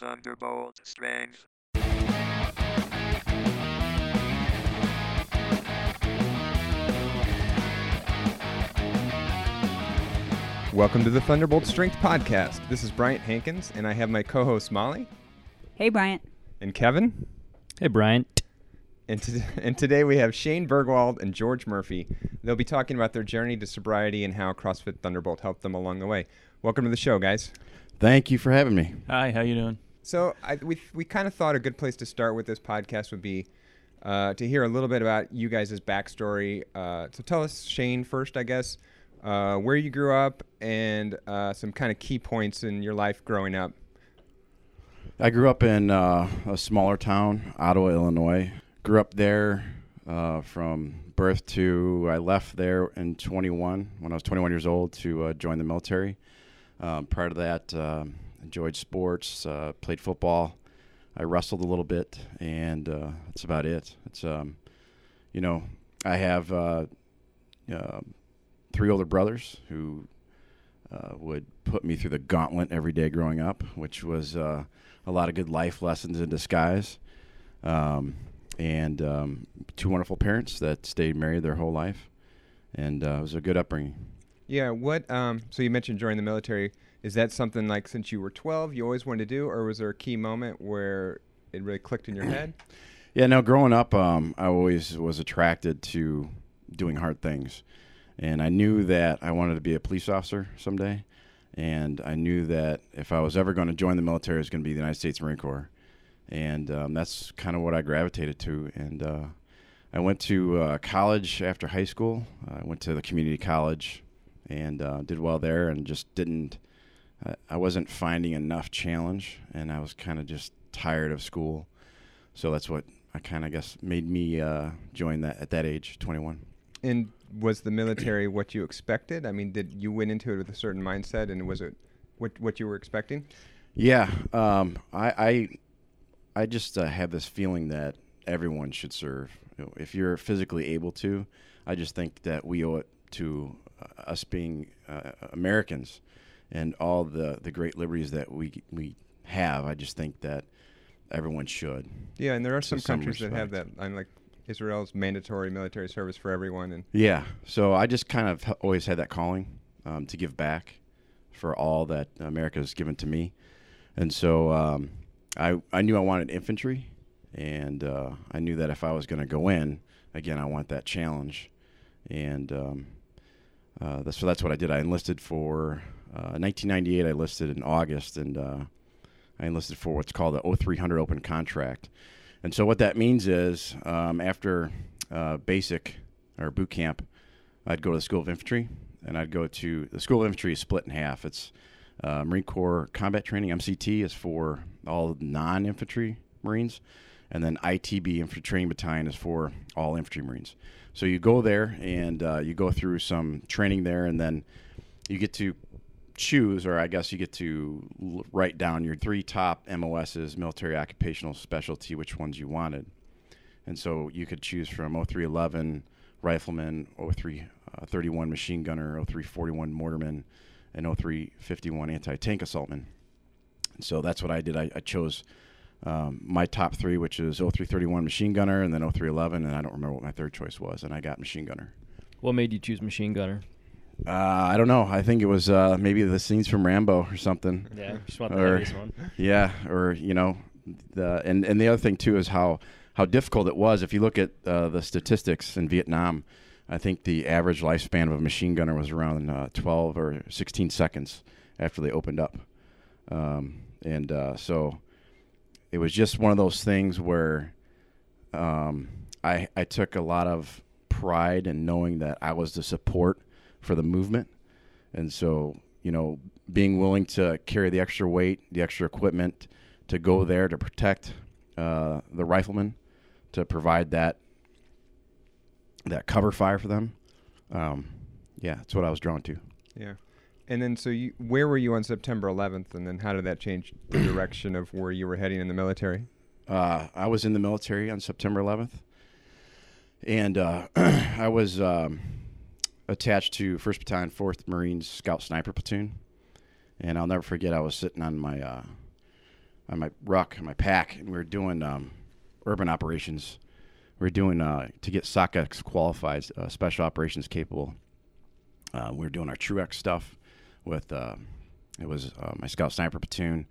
Thunderbolt Strength. Welcome to the Thunderbolt Strength Podcast. This is Bryant Hankins, and I have my co host Molly Hey, Bryant. and Kevin. Hey, Bryant. And, to- and today we have Shane Bergwald and George Murphy. They'll be talking about their journey to sobriety and how CrossFit Thunderbolt helped them along the way. Welcome to the show, guys. Thank you for having me. Hi, how you doing? So I, we we kind of thought a good place to start with this podcast would be uh, to hear a little bit about you guys' backstory. Uh, so tell us, Shane, first, I guess, uh, where you grew up and uh, some kind of key points in your life growing up. I grew up in uh, a smaller town, Ottawa, Illinois. Grew up there uh, from birth to I left there in 21 when I was 21 years old to join the military. Um, prior to that, um enjoyed sports, uh, played football. I wrestled a little bit, and uh, that's about it. It's um, you know, I have uh, uh, three older brothers who uh, would put me through the gauntlet every day growing up, which was uh, a lot of good life lessons in disguise. Um, and um, two wonderful parents that stayed married their whole life, and it was a good upbringing. Yeah. What? Um. So you mentioned joining the military. Is that something like since you were 12 you always wanted to do, or was there a key moment where it really clicked in your head? Yeah, no, growing up, um, I always was attracted to doing hard things. And I knew that I wanted to be a police officer someday. And I knew that if I was ever going to join the military, it was going to be the United States Marine Corps. And um, that's kind of what I gravitated to. And uh, I went to uh, college after high school. I went to the community college and uh, did well there and just didn't, I I wasn't finding enough challenge. And I was kind of just tired of school. So that's what I kind of guess made me uh, join that at that age, 21. And was the military what you expected? I mean, did you went into it with a certain mindset, and was it what what you were expecting? Yeah, um, I, I I just uh, have this feeling that everyone should serve. You know, if you're physically able to, I just think that we owe it to uh, us being uh, Americans and all the, the great liberties that we we have. I just think that everyone should. Yeah, and there are some some countries that have that. I'm like Israel's mandatory military service for everyone, and Yeah. So I just kind of always had that calling um, to give back for all that America has given to me, and so um, I I knew I wanted infantry, and uh, I knew that if I was going to go in again, I want that challenge, and um, uh, so that's what I did. I enlisted for uh, 1998. I enlisted in August, and uh, I enlisted for what's called the 0300 open contract. And so what that means is um, after uh, basic or boot camp, I'd go to the School of Infantry, and I'd go to the School of Infantry is split in half. It's uh, Marine Corps Combat Training (MCT) is for all non-infantry Marines, and then ITB Infantry Training Battalion is for all infantry Marines. So you go there and uh, you go through some training there, and then you get to choose, or I guess you get to l- write down your three top MOSs, military occupational specialty, which ones you wanted. And so you could choose from 0311 rifleman, 0331 machine gunner, 0341 mortarman, and 0351 anti tank assaultman. And so that's what I did. I, I chose um, my top three, which is 0331 machine gunner, and then 0311, and I don't remember what my third choice was, and I got machine gunner. What made you choose machine gunner? Uh, I don't know. I think it was uh, maybe the scenes from Rambo or something. Yeah, just want the Or- heaviest one. Yeah, or you know, the and and the other thing too is how how difficult it was. If you look at uh, the statistics in Vietnam, I think the average lifespan of a machine gunner was around uh, 12 or 16 seconds after they opened up, um, and uh, so it was just one of those things where um, I I took a lot of pride in knowing that I was the support for the movement, and so you know being willing to carry the extra weight, the extra equipment, to go there to protect uh, the riflemen, to provide that that cover fire for them. Um, yeah, that's what I was drawn to. yeah. And then, so you, where were you on September 11th, and then how did that change the direction of where you were heading in the military? Uh, I was in the military on September 11th, and uh, I was um, attached to First Battalion, Fourth Marines Scout Sniper Platoon. And I'll never forget, I was sitting on my uh, on my ruck, my pack, and we were doing um, urban operations. We were doing uh, to get SOCX qualified, uh, special operations capable. Uh, we were doing our TRUEX stuff with uh, it was uh, my Scout Sniper platoon,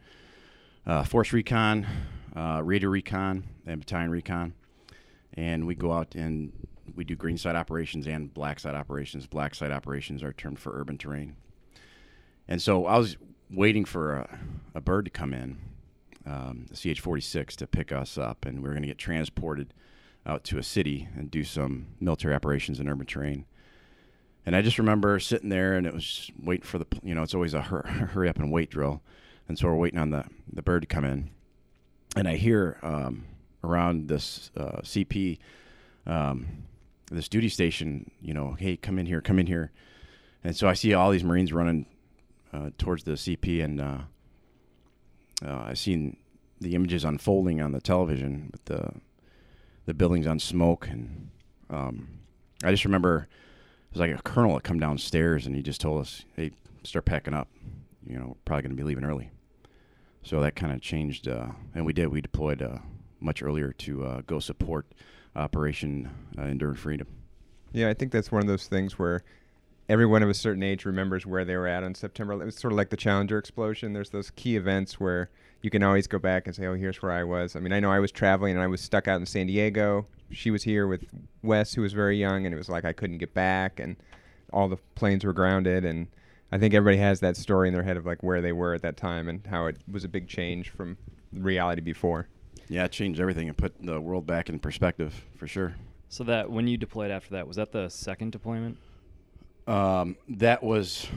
Force Recon, Radio Recon, and Battalion Recon, and we go out and we do green side operations and black side operations. Black side operations are termed for urban terrain. And so I was waiting for a, a bird to come in, um, the CH-46, to pick us up, and we were going to get transported out to a city and do some military operations in urban terrain. And I just remember sitting there, and it was waiting for the, you know, it's always a hur- hurry up and wait drill, and so we're waiting on the the bird to come in, and I hear um, around this uh, CP, um, this duty station, you know, hey, come in here, come in here, and so I see all these Marines running uh, towards the CP, and uh, uh, I seen the images unfolding on the television with the the buildings on smoke, and um, I just remember it was like a colonel had come downstairs, and he just told us, "Hey, start packing up. You know, probably going to be leaving early." So that kind of changed, uh, and we did. We deployed uh, much earlier to uh, go support Operation uh, Enduring Freedom. Yeah, I think that's one of those things where everyone of a certain age remembers where they were at on September. It was sort of like the Challenger explosion. There's those key events where you can always go back and say, "Oh, here's where I was." I mean, I know I was traveling and I was stuck out in San Diego. She was here with Wes, who was very young, and it was like I couldn't get back, and all the planes were grounded. And I think everybody has that story in their head of like where they were at that time and how it was a big change from reality before. Yeah, it changed everything and put the world back in perspective for sure. So that when you deployed after that, was that the second deployment? Um, that was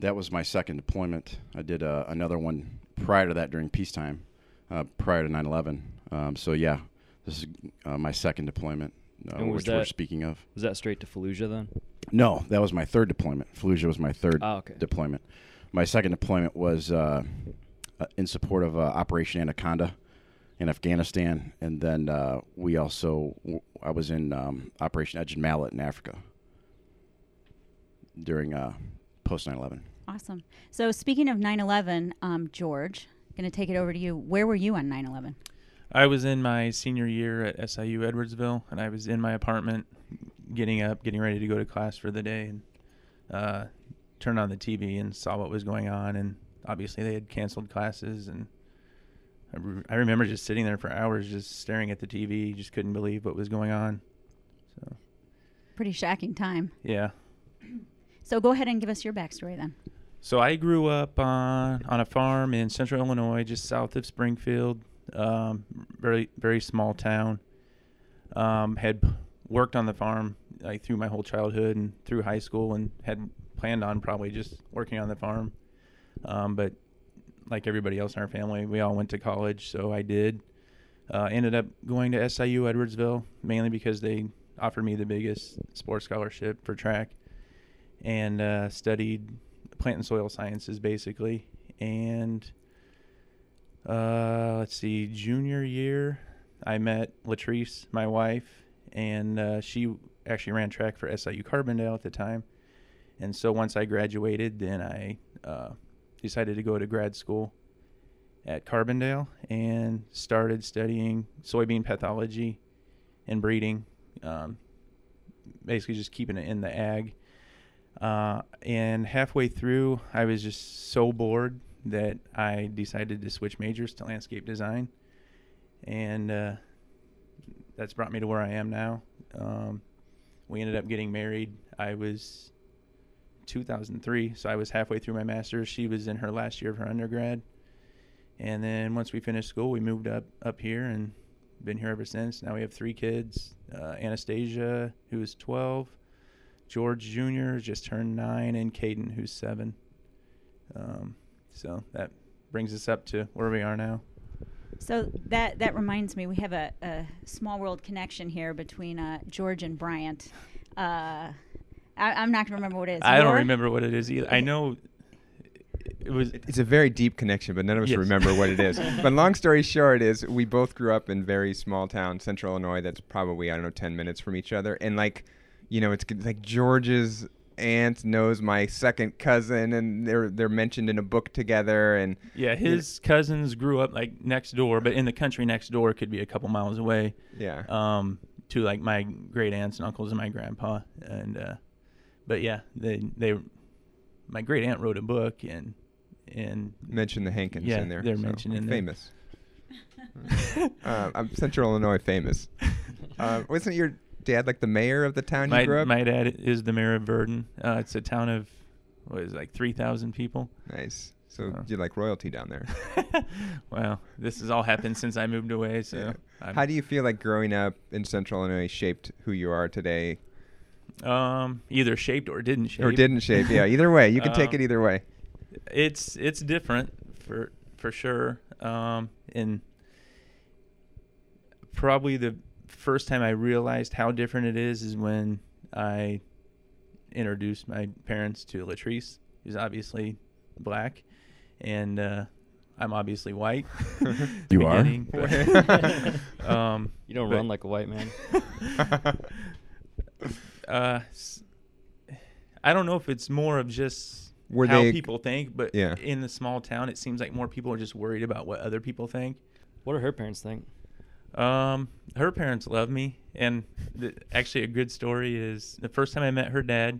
that was my second deployment. I did uh, another one prior to that during peacetime, uh, prior to 9/11. Um, so yeah, this is uh, my second deployment, uh, which we're speaking of. Was that straight to Fallujah then? No, that was my third deployment. Fallujah was my third Ah, okay. deployment. My second deployment was uh, uh, in support of uh, Operation Anaconda in Afghanistan, and then uh, we also I was in um, Operation Edged Mallet in Africa during uh, post 9/11. Awesome. So speaking of 9/11, um, George, going to take it over to you. Where were you on 9/11? I was in my senior year at SIU Edwardsville, and I was in my apartment, getting up, getting ready to go to class for the day, and uh, turned on the TV and saw what was going on. And obviously, they had canceled classes, and I, re- I remember just sitting there for hours, just staring at the TV, just couldn't believe what was going on. So Pretty shocking time. yeah. So go ahead and give us your backstory then. So I grew up on on a farm in central Illinois, just south of Springfield. Um, very very small town. Um, had worked on the farm like through my whole childhood and through high school, and had planned on probably just working on the farm. Um, but like everybody else in our family, we all went to college, so I did. Uh, ended up going to SIU Edwardsville mainly because they offered me the biggest sports scholarship for track, and uh, studied plant and soil sciences basically. And uh, let's see, junior year, I met Latrice, my wife, and uh, she actually ran track for SIU Carbondale at the time. And so once I graduated, then I uh, decided to go to grad school at Carbondale and started studying soybean pathology and breeding. Um, basically, just keeping it in the ag. Uh, and halfway through, I was just so bored that I decided to switch majors to landscape design, and uh, that's brought me to where I am now. Um, we ended up getting married. I was 2003, so I was halfway through my master's. She was in her last year of her undergrad, and then once we finished school, we moved up up here and been here ever since. Now we have three kids: uh, Anastasia, who is 12. George Jr. just turned nine, and Caden, who's seven. Um, so that brings us up to where we are now. So that that reminds me, we have a, a small world connection here between uh, George and Bryant. Uh, I, I'm not going to remember what it is. I don't Your- remember what it is either. I know it was. It's a very deep connection, but none of us Yes. remember what it is. but long story short is we both grew up in very small town, central Illinois. That's probably I don't know ten minutes from each other, and like, you know, it's like George's aunt knows my second cousin, and they're they're mentioned in a book together, and Yeah, his cousins grew up like next door, but in the country next door could be a couple miles away. yeah, Um, to like my great aunts and uncles and my grandpa, and uh, but yeah, they they my great aunt wrote a book and and mention the Hankins Yeah, in there. they're so mentioned I'm in there. famous. uh, I'm Central Illinois famous. Uh, wasn't your dad like the mayor of the town my you grew up? my dad is the mayor of Virden. Uh, it's a town of what is it, like three thousand people. nice. So Uh. you're like royalty down there. well, this has all happened since I moved away. So Yeah. How do you feel like growing up in Central Illinois shaped who you are today, um either shaped or didn't shape or didn't shape? Yeah, either way, you can take Um, it either way. it's it's different for for sure um and probably the first time i realized how different it is is when i introduced my parents to latrice who's obviously black and uh i'm obviously white You are? but, um You don't but- run like a white man. Uh s- i don't know if it's more of just Were how they- people think but Yeah. in the small town it seems like more people are just worried about what other people think What do her parents think? um her parents love me and the, actually a good story is the first time i met her dad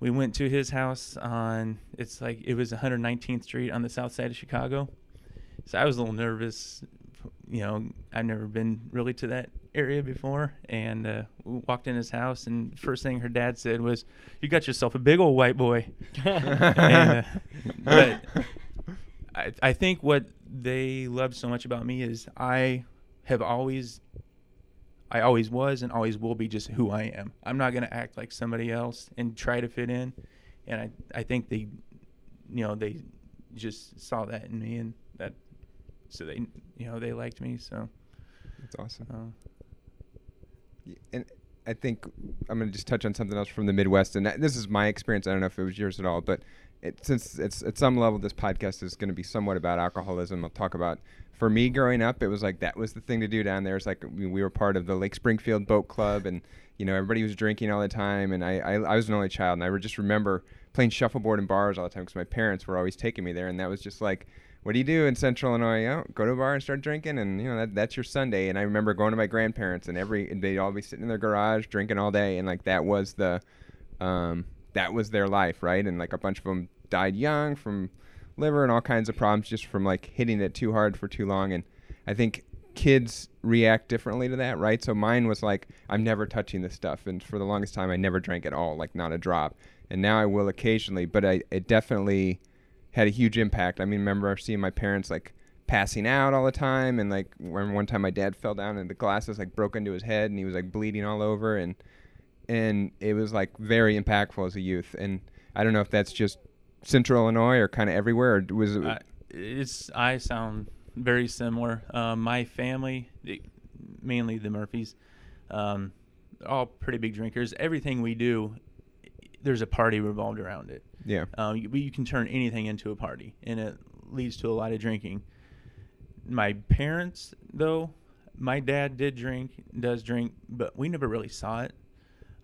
we went to his house on it's like it was 119th street on the south side of chicago so i was a little nervous you know i've never been really to that area before and uh, we walked in his house and first thing her dad said was you got yourself a big old white boy and, uh, but I, I think what they love so much about me is I have always I always was and always will be just who I am. I'm not going to act like somebody else and try to fit in. And I I think they you know they just saw that in me and so they you know they liked me so That's awesome. uh, and I think I'm going to just touch on something else from the Midwest, and that, this is my experience. I don't know if it was yours at all, but it, since it's at some level, this podcast is going to be somewhat about alcoholism. I'll talk about. For me, growing up, it was like that was the thing to do down there. It's like we, we were part of the Lake Springfield Boat Club, and you know everybody was drinking all the time. And I, I, I was an only child, and I would just remember playing shuffleboard in bars all the time because my parents were always taking me there, and that was just like what do you do in Central Illinois? Oh, go to a bar and start drinking, and you know that that's your Sunday. And I remember going to my grandparents, and every and they'd all be sitting in their garage drinking all day, and like that was the, um, that was their life, right? And like a bunch of them died young from liver and all kinds of problems just from like hitting it too hard for too long. And I think kids react differently to that, right? So mine was like, I'm never touching this stuff, and for the longest time, I never drank at all, like not a drop. And now I will occasionally, but I it definitely had a huge impact. I mean, remember seeing my parents like passing out all the time, and like when one time my dad fell down and the glasses like broke into his head, and he was like bleeding all over, and and it was like very impactful as a youth. And I don't know if that's just Central Illinois or kind of everywhere, or was it? I, it's I sound very similar. Um, my family, mainly the Murphys, um, all pretty big drinkers. Everything we do, there's a party revolved around it. Yeah, Um, you, you can turn anything into a party, and it leads to a lot of drinking. My parents, though, my dad did drink, does drink, but we never really saw it.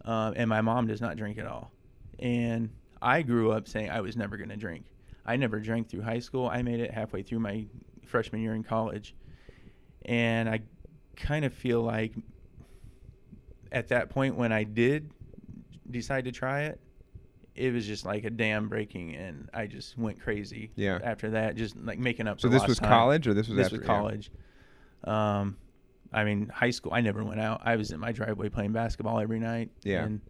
Um, and my mom does not drink at all. And I grew up saying I was never going to drink. I never drank through high school. I made it halfway through my freshman year in college. And I kind of feel like at that point when I did decide to try it, it was just like a dam breaking, and I just went crazy. Yeah. After that, just like making up. So this was time. college, or this was this after was yeah. college. Um, I mean, high school. I never went out. I was in my driveway playing basketball every night. Yeah. And,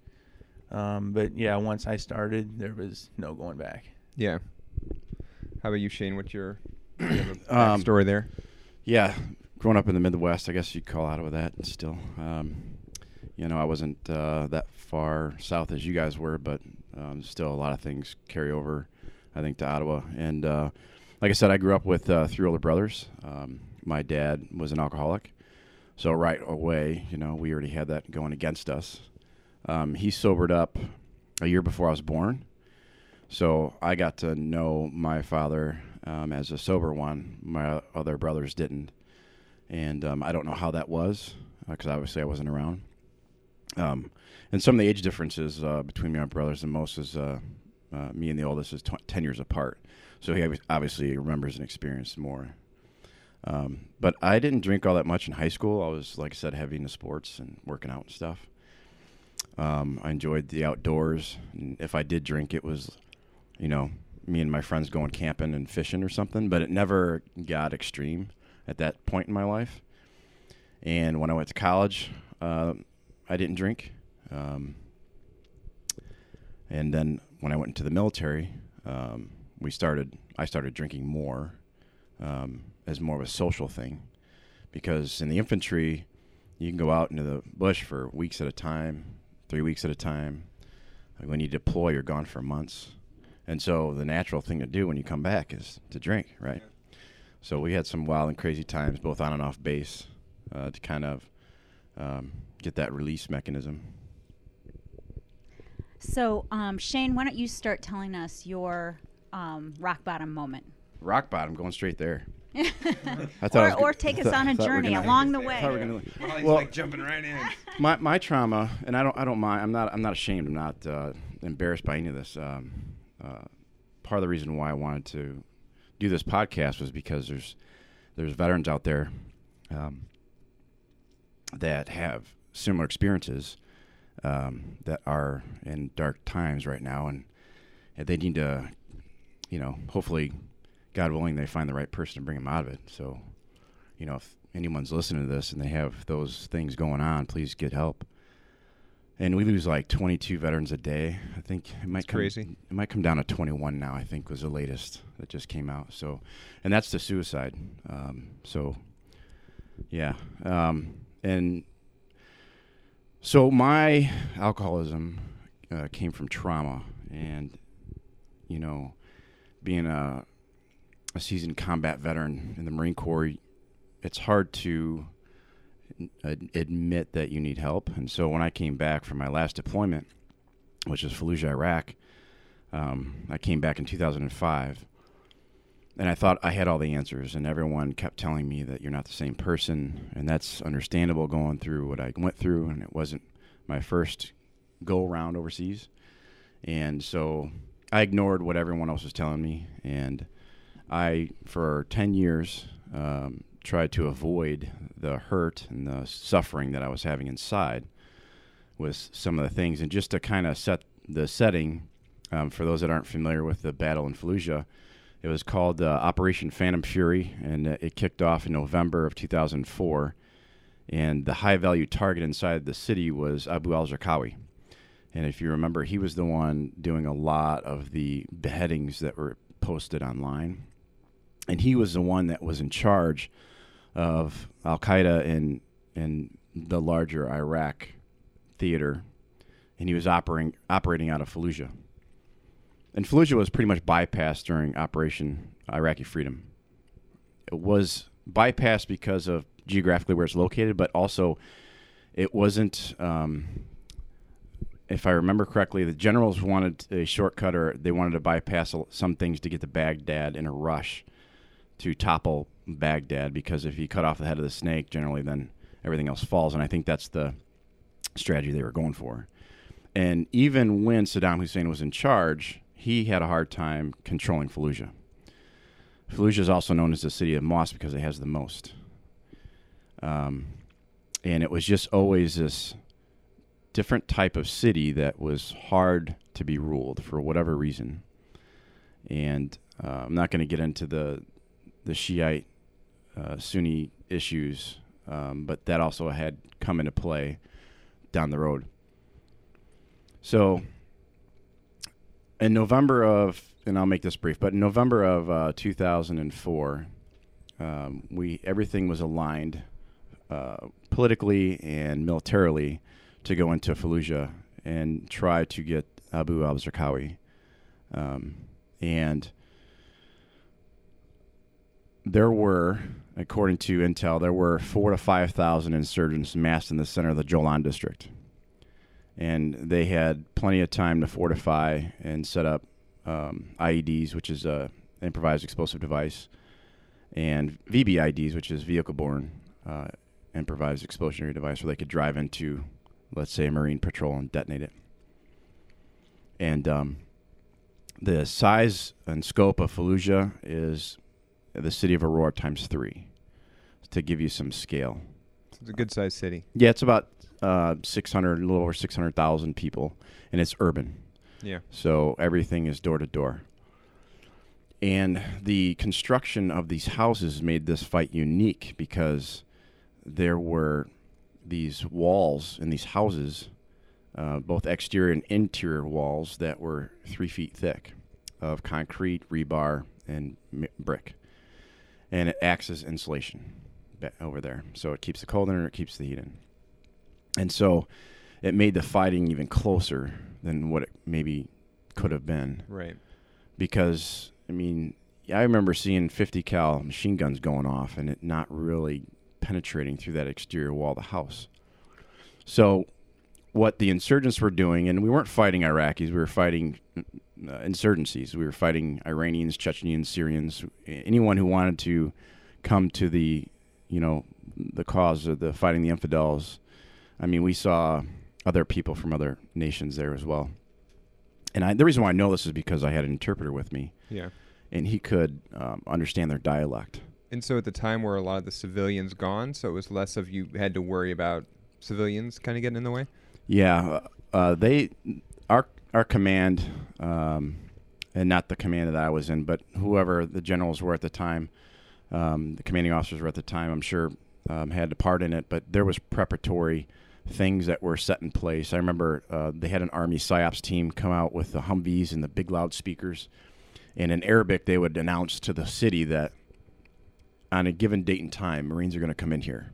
um, but yeah, once I started, there was no going back. Yeah. How about you, Shane? What's your you Um, story there? Yeah, growing up in the Midwest, I guess you'd call out with that still. Um, you know, I wasn't uh, that far south as you guys were, but um, still a lot of things carry over, I think, to Ottawa. And uh, like I said, I grew up with uh, three older brothers. Um, my dad was an alcoholic, so right away, you know, we already had that going against us. Um, he sobered up a year before I was born. So I got to know my father um, as a sober one. My other brothers didn't, and um, I don't know how that was because obviously I wasn't around. Um, and some of the age differences uh, between my brothers and most is uh, uh, me and the oldest is tw- 10 years apart. So he obviously remembers and experienced more. Um, but I didn't drink all that much in high school. I was, like I said, heavy into sports and working out and stuff. Um, I enjoyed the outdoors. And if I did drink, it was, you know, me and my friends going camping and fishing or something. But it never got extreme at that point in my life. And when I went to college, uh, I didn't drink. Um, and then when I went into the military, um, we started. I started drinking more um, as more of a social thing, because in the infantry, you can go out into the bush for weeks at a time, three weeks at a time. When you deploy, you're gone for months, and so the natural thing to do when you come back is to drink, right? So we had some wild and crazy times, both on and off base, uh, to kind of um, get that release mechanism. So, um, Shane, why don't you start telling us your um, rock bottom moment? Rock bottom, going straight there. I thought or, I was or go- take us thought- on a thought we were journey gonna- along the thought we were way. gonna- Well, Well- like jumping right in. my my trauma, and I don't I don't mind. I'm not I'm not ashamed. I'm not uh, embarrassed by any of this. Um, uh, part of the reason why I wanted to do this podcast was because there's there's veterans out there um, that have similar experiences um, that are in dark times right now, and, and they need to, you know, hopefully, God willing, they find the right person to bring them out of it. So, you know, if anyone's listening to this and they have those things going on, please get help. And we lose like 22 veterans a day. I think it might That's come, crazy. It might come down to 21 now. I think was the latest that just came out. So, and that's the suicide. Um, so, yeah. Um, and so my alcoholism uh, came from trauma, and you know, being a a seasoned combat veteran in the Marine Corps, it's hard to uh, admit that you need help. And so when I came back from my last deployment, which was Fallujah, Iraq, um, I came back in 2005. And I thought I had all the answers, and everyone kept telling me that you're not the same person. And that's understandable going through what I went through, and it wasn't my first go around overseas. And so I ignored what everyone else was telling me. And I, for 10 years, um, tried to avoid the hurt and the suffering that I was having inside with some of the things. And just to kind of set the setting, um, for those that aren't familiar with the battle in Fallujah, it was called uh, Operation Phantom Fury, and uh, it kicked off in November of 2004. And the high value target inside the city was Abu al Zarqawi. And if you remember, he was the one doing a lot of the beheadings that were posted online. And he was the one that was in charge of Al Qaeda in, in the larger Iraq theater. And he was operating, operating out of Fallujah. And Fallujah was pretty much bypassed during Operation Iraqi Freedom. It was bypassed because of geographically where it's located, but also it wasn't. Um, if I remember correctly, the generals wanted a shortcut, or they wanted to bypass some things to get to Baghdad in a rush to topple Baghdad. Because if you cut off the head of the snake, generally then everything else falls. And I think that's the strategy they were going for. And even when Saddam Hussein was in charge, he had a hard time controlling Fallujah. Fallujah is also known as the city of mosques because it has the most. Um, and it was just always this different type of city that was hard to be ruled for whatever reason. And uh, I'm not going to get into the the Shiite uh, Sunni issues, um, but that also had come into play down the road. So, in November of, and I'll make this brief, but in November of uh, 2004, um, we everything was aligned uh, politically and militarily to go into Fallujah and try to get Abu al Zarqawi. Um, and there were, according to intel, there were four to 5,000 insurgents massed in the center of the Jolan district. And they had plenty of time to fortify and set up um, IEDs, which is a improvised explosive device, and VBIDs, which is vehicle-borne uh, improvised explosionary device, where they could drive into let's say, a Marine patrol and detonate it. And um, the size and scope of Fallujah is the city of Aurora times three, to give you some scale. It's a good sized city. Yeah, it's about uh, 600, a little over 600,000 people, and it's urban. Yeah. So everything is door to door. And the construction of these houses made this fight unique because there were these walls in these houses, uh, both exterior and interior walls, that were three feet thick of concrete, rebar, and m- brick. And it acts as insulation over there. So it keeps the cold in and it keeps the heat in. And so it made the fighting even closer than what it maybe could have been Right. because I mean, I remember seeing 50 cal machine guns going off and it not really penetrating through that exterior wall of the house. So, what the insurgents were doing, and we weren't fighting Iraqis, we were fighting uh, insurgencies. We were fighting Iranians, Chechens, Syrians, anyone who wanted to come to the, you know, the cause of the fighting the infidels. I mean, we saw other people from other nations there as well and I, the reason why I know this is because I had an interpreter with me, Yeah. and he could um, understand their dialect. And so at the time were a lot of the civilians gone, so it was less of you had to worry about civilians kind of getting in the way. Yeah, uh, uh, they, our our command, um, and not the command that I was in, but whoever the generals were at the time, um, the commanding officers were at the time. I'm sure um, had a part in it, but there was preparatory things that were set in place. I remember uh, they had an army psyops team come out with the Humvees and the big loudspeakers, and in Arabic they would announce to the city that on a given date and time, Marines are going to come in here,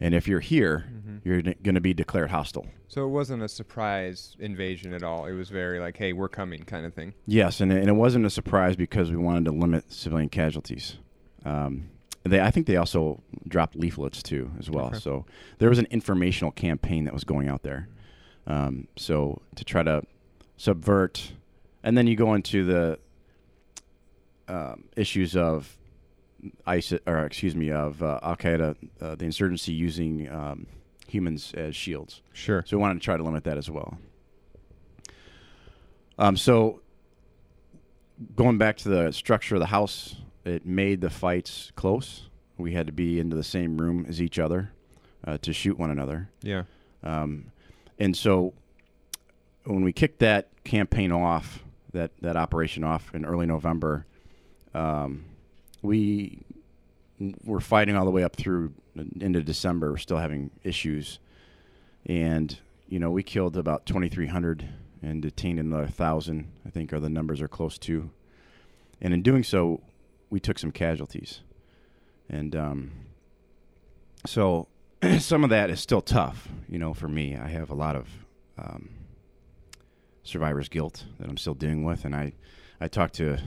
and if you're here, you're going to be declared hostile. So it wasn't a surprise invasion at all. It was very like, "Hey, we're coming," kind of thing. Yes, and, and it wasn't a surprise because we wanted to limit civilian casualties. Um, they, I think they also dropped leaflets too, as well. Okay. So there was an informational campaign that was going out there. Um, so to try to subvert, and then you go into the um, issues of ISIS, or excuse me, of uh, Al Qaeda, uh, the insurgency using um, humans as shields. Sure. So we wanted to try to limit that as well. Um, so going back to the structure of the house, it made the fights close. We had to be into the same room as each other uh, to shoot one another. Yeah. Um, and so when we kicked that campaign off, that, that operation off in early November, um, we were fighting all the way up through into December. We're still having issues. And, you know, we killed about 2,300 and detained another 1,000, I think are the numbers are close to. And in doing so, we took some casualties. And um, so some of that is still tough, you know, for me. I have a lot of um, survivor's guilt that I'm still dealing with, and I, I talk to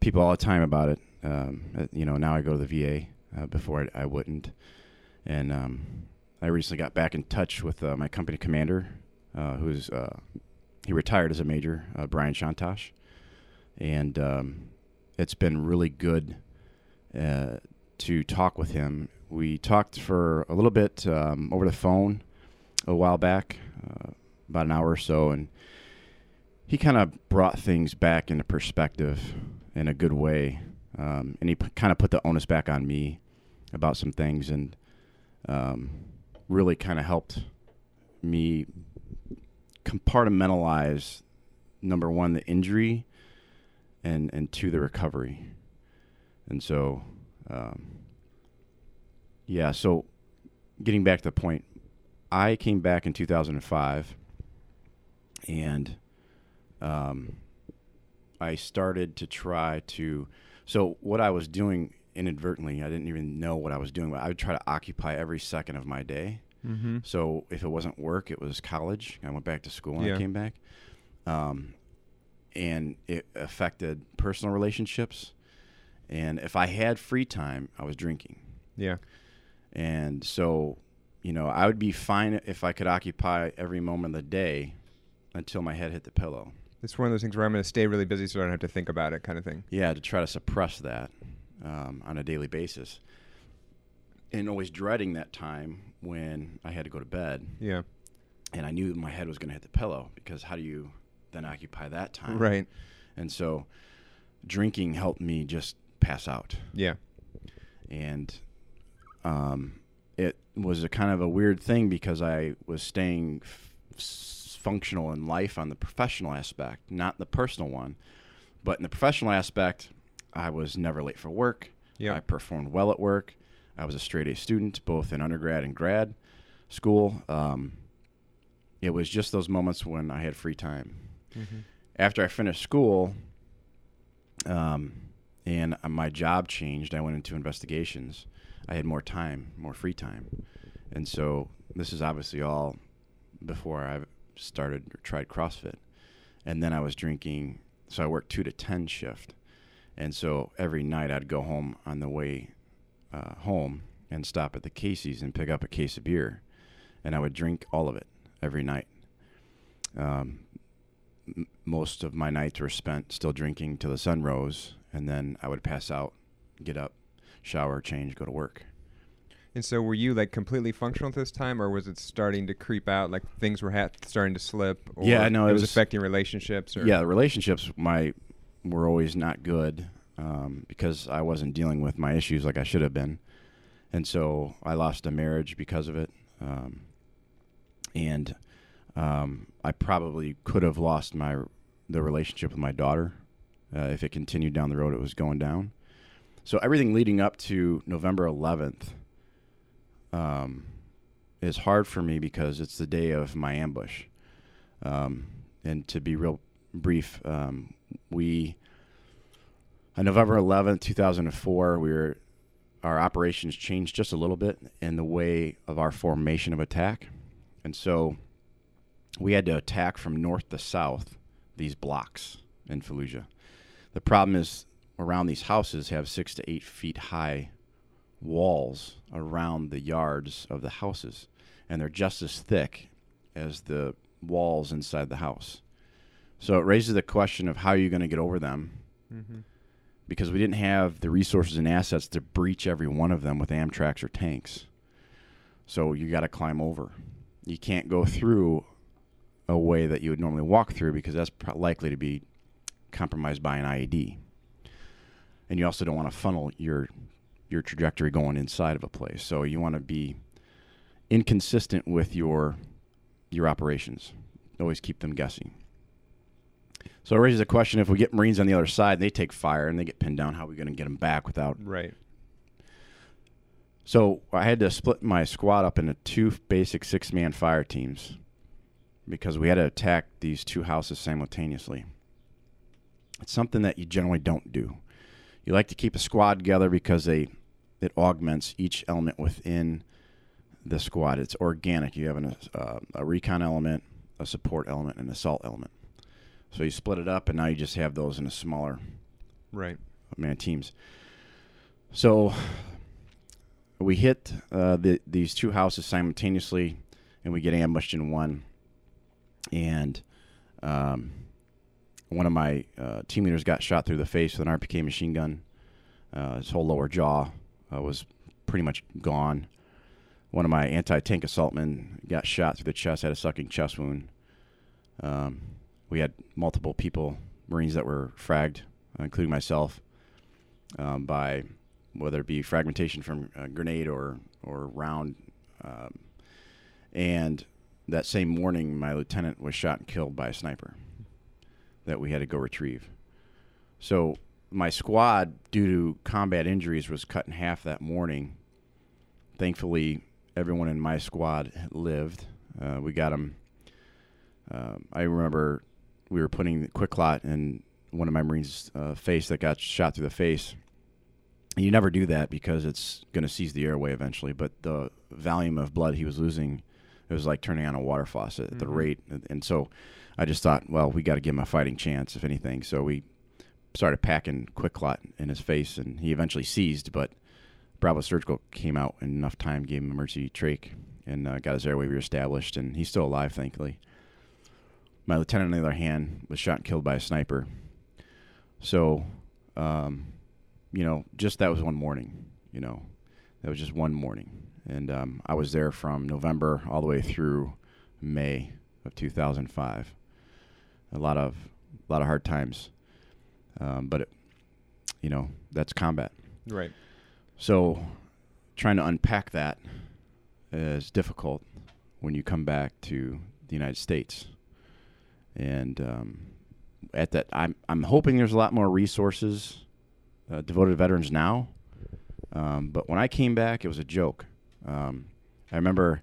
people all the time about it. Um, you know, now I go to the VA. Uh, before I, I wouldn't, and um, I recently got back in touch with uh, my company commander, uh, who's uh, he retired as a major, uh, Brian Shantosh, and um, it's been really good uh, to talk with him. We talked for a little bit um, over the phone a while back, uh, about an hour or so, and he kind of brought things back into perspective in a good way. Um, and he p- kind of put the onus back on me about some things and um, really kind of helped me compartmentalize number one, the injury, and, and two, the recovery. And so, um, yeah, so getting back to the point, I came back in 2005 and um, I started to try to. So, what I was doing inadvertently, I didn't even know what I was doing, but I would try to occupy every second of my day. Mm-hmm. So, if it wasn't work, it was college. I went back to school when Yeah. I came back. Um, and it affected personal relationships. And if I had free time, I was drinking. Yeah. And so, you know, I would be fine if I could occupy every moment of the day until my head hit the pillow. It's one of those things where I'm going to stay really busy so I don't have to think about it, kind of thing. Yeah, to try to suppress that um, on a daily basis. And always dreading that time when I had to go to bed. Yeah. and I knew my head was going to hit the pillow because how do you then occupy that time? Right. And so drinking helped me just pass out. Yeah. And um, it was a kind of a weird thing because I was staying f- functional in life on the professional aspect, not the personal one. But in the professional aspect, I was never late for work. Yeah. I performed well at work. I was a straight A student, both in undergrad and grad school. Um, it was just those moments when I had free time. After I finished school, um, and my job changed, I went into investigations. I had more time, more free time, and so this is obviously all before I started or tried CrossFit, and then I was drinking. So I worked two to ten shift, and so every night I'd go home on the way uh, home and stop at the Casey's and pick up a case of beer, and I would drink all of it every night. Um, m- most of my nights were spent still drinking till the sun rose, and then I would pass out, get up, shower, change, go to work. And so, were you like completely functional at this time, or was it starting to creep out? Like things were ha- starting to slip? Or Yeah, no, it, it was, was- affecting relationships. Or Yeah, relationships my were always not good um, because I wasn't dealing with my issues like I should have been, and so I lost a marriage because of it, um, and um, I probably could have lost my the relationship with my daughter uh, if it continued down the road it was going down. So everything leading up to November 11th um, is hard for me because it's the day of my ambush. Um, and to be real brief, um, we on November 11th, 2004, we were our operations changed just a little bit in the way of our formation of attack, and so we had to attack from north to south these blocks in Fallujah. The problem is around these houses have six to eight feet high walls around the yards of the houses, and they're just as thick as the walls inside the house. So it raises the question of how are you going to get over them hmm because we didn't have the resources and assets to breach every one of them with Amtraks or tanks. So you got to climb over. You can't go through a way that you would normally walk through because that's pro- likely to be compromised by an IED. And you also don't want to funnel your your trajectory going inside of a place. So you want to be inconsistent with your your operations. Always keep them guessing. So it raises a question: if we get Marines on the other side, and they take fire and they get pinned down, how are we going to get them back without? Right. So I had to split my squad up into two basic six-man fire teams because we had to attack these two houses simultaneously. It's something that you generally don't do. You like to keep a squad together because they it augments each element within the squad. It's organic. You have an, uh, a recon element, a support element, and an assault element. So you split it up, and now you just have those in a smaller Right. man teams. So we hit uh, the, these two houses simultaneously, and we get ambushed in one. And um, one of my uh, team leaders got shot through the face with an RPK machine gun. Uh, his whole lower jaw uh, was pretty much gone. One of my anti-tank assault men got shot through the chest, had a sucking chest wound. Um, we had multiple people, Marines that were fragged, including myself, um, by whether it be fragmentation from a grenade or or round. Um, and that same morning, my lieutenant was shot and killed by a sniper that we had to go retrieve. So my squad, due to combat injuries, was cut in half that morning. Thankfully, everyone in my squad lived. Uh, we got them. Um, I remember we were putting the quick clot in one of my Marines' uh, face that got shot through the face. And you never do that because it's going to seize the airway eventually. But the volume of blood he was losing, it was like turning on a water faucet at the Mhm. rate. And- And so I just thought, well, we got to give him a fighting chance, if anything. So we started packing quick clot in his face, and he eventually seized. But Bravo Surgical came out in enough time, gave him emergency trach, and uh, got his airway reestablished. And he's still alive, thankfully. My lieutenant, on the other hand, was shot and killed by a sniper. So, um, you know, just that was one morning. You know, that was just one morning, and um, I was there from November all the way through May of 2005. A lot of a lot of hard times, um, but it, you know that's combat. Right. So trying to unpack that is difficult when you come back to the United States. And um, at that, I'm I'm hoping there's a lot more resources uh, devoted to veterans now. Um, but when I came back, it was a joke. Um, I remember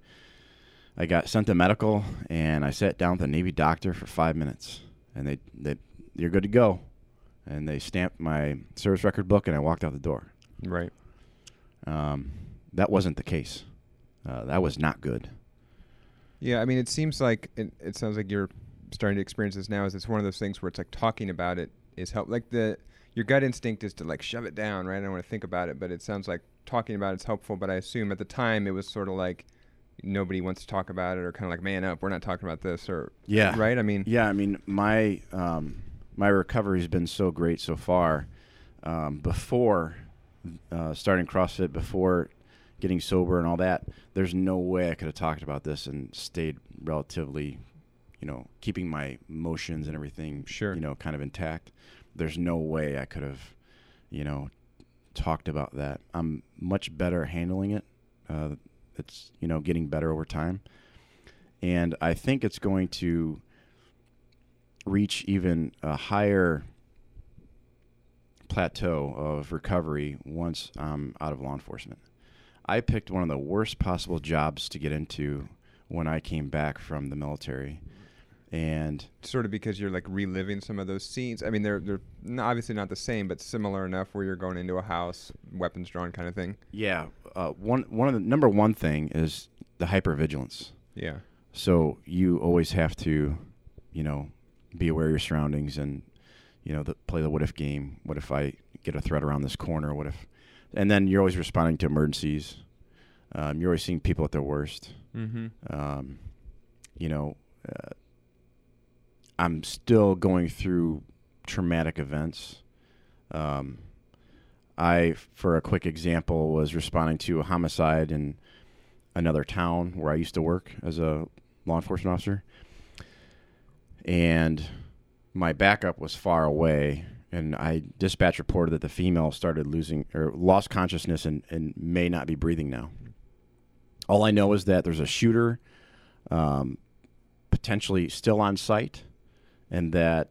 I got sent to medical, and I sat down with a Navy doctor for five minutes, and they they you're good to go, and they stamped my service record book, and I walked out the door. Right. Um, that wasn't the case. Uh, that was not good. Yeah, I mean, it seems like it, it sounds like you're starting to experience this now. Is it's one of those things where it's like talking about it is help. Like the your gut instinct is to like shove it down, right? I don't want to think about it, but it sounds like talking about it's helpful. But I assume at the time it was sort of like nobody wants to talk about it, or kind of like man up, we're not talking about this, or Yeah. right. I mean, Yeah, I mean my um, my recovery's been so great so far. Um, before uh, starting CrossFit, before getting sober and all that, there's no way I could have talked about this and stayed relatively, you know, keeping my emotions and everything, Sure. you know, kind of intact. There's no way I could have, you know, talked about that. I'm much better handling it. Uh, it's you know getting better over time, and I think it's going to reach even a higher plateau of recovery once I'm out of law enforcement. I picked one of the worst possible jobs to get into when I came back from the military. And sort of because you're like reliving some of those scenes. I mean, they're they're obviously not the same, but similar enough where you're going into a house, weapons drawn, kind of thing. yeah, uh, one one of the number one thing is the hypervigilance. Yeah. So you always have to, you know, be aware of your surroundings and, you know, the, play the what if game. What if I get a threat around this corner? What if, and then you're always responding to emergencies. Um, you're always seeing people at their worst. Mm-hmm. Um, you know, uh, I'm still going through traumatic events. Um, I, for a quick example, was responding to a homicide in another town where I used to work as a law enforcement officer. And my backup was far away, and I dispatch reported that the female started losing or lost consciousness and, and may not be breathing now. All I know is that there's a shooter um, potentially still on site, and that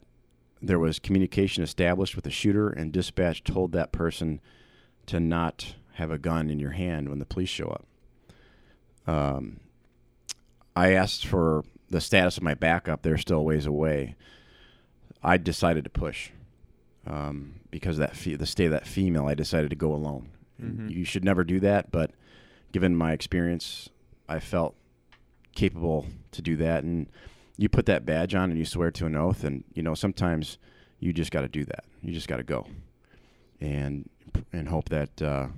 there was communication established with the shooter, and dispatch told that person to not have a gun in your hand when the police show up. Um, I asked for the status of my backup. They're still a ways away. I decided to push um, because of that fe- the state of that female. I decided to go alone. Mhm. You should never do that, but given my experience, I felt capable to do that. And you put that badge on and you swear to an oath, and you know sometimes you just got to do that. You just got to go, and and hope that uh,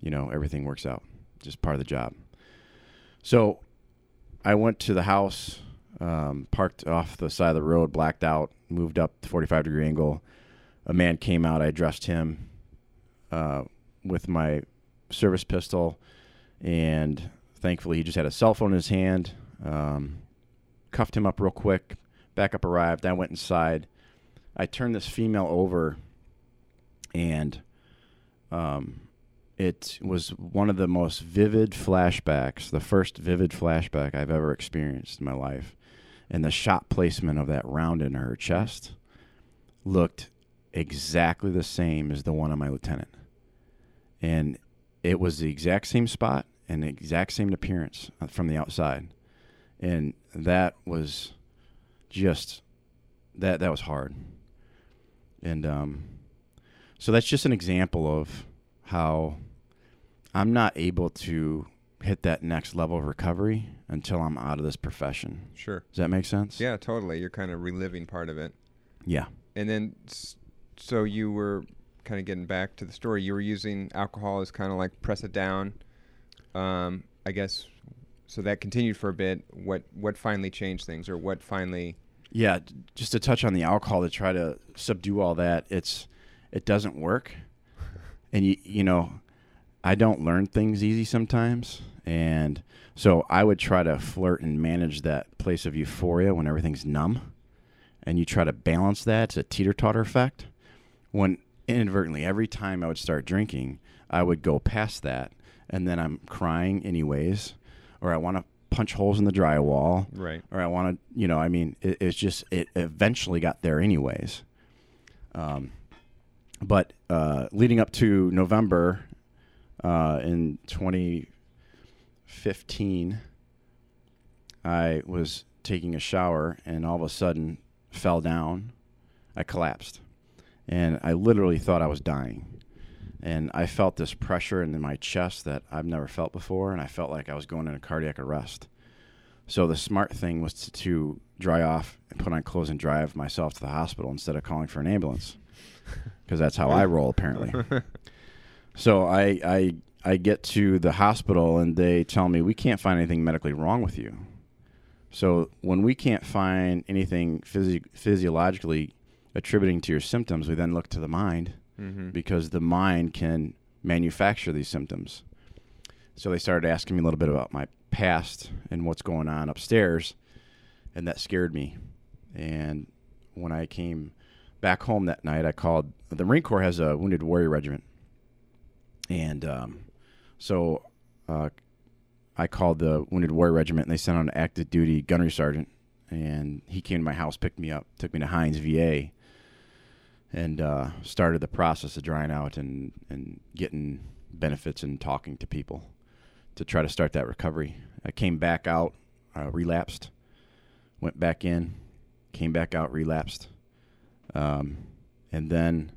you know everything works out. Just part of the job. So I went to the house, um, parked off the side of the road, blacked out, moved up the 45 degree angle. A man came out. I addressed him uh, with my service pistol, and thankfully he just had a cell phone in his hand. Um, cuffed him up real quick. Backup arrived. I went inside. I turned this female over, and um, it was one of the most vivid flashbacks, the first vivid flashback I've ever experienced in my life. And the shot placement of that round in her chest looked exactly the same as the one on my lieutenant. And it was the exact same spot and the exact same appearance uh, from the outside. And that was just that that was hard. And um so that's just an example of how I'm not able to hit that next level of recovery until I'm out of this profession. Sure. Does that make sense? Yeah, totally. You're kind of reliving part of it. Yeah. And then, so you were kind of getting back to the story. You were using alcohol as kind of like press it down. Um, I guess. So that continued for a bit. What what finally changed things, or what finally? Yeah, just to touch on the alcohol to try to subdue all that, it's it doesn't work. And you you know, I don't learn things easy sometimes, And so I would try to flirt and manage that place of euphoria when everything's numb. And you try to balance that. It's a teeter totter effect. When inadvertently, every time I would start drinking, I would go past that. And then I'm crying anyways, or I want to punch holes in the drywall, Right. or I want to, you know, I mean, it, it's just, it eventually got there anyways. Um, but uh, leading up to November uh, in 2015, I was taking a shower and all of a sudden fell down. I collapsed. And I literally thought I was dying. And I felt this pressure in my chest that I've never felt before. And I felt like I was going into cardiac arrest. So the smart thing was to, to dry off and put on clothes and drive myself to the hospital instead of calling for an ambulance. Because that's how I roll, apparently. So I, I I get to the hospital and they tell me we can't find anything medically wrong with you. So when we can't find anything physi- physiologically attributing to your symptoms, we then look to the mind Mm-hmm. because the mind can manufacture these symptoms. So they started asking me a little bit about my past and what's going on upstairs, and that scared me. And when I came back home that night, I called the Marine Corps has a Wounded Warrior Regiment, and um, so uh, I called the Wounded Warrior Regiment, and they sent on an active duty gunnery sergeant, and he came to my house, picked me up, took me to Hines VA, and uh, started the process of drying out and, and getting benefits and talking to people to try to start that recovery. I came back out, uh, relapsed, went back in, came back out, relapsed. Um, and then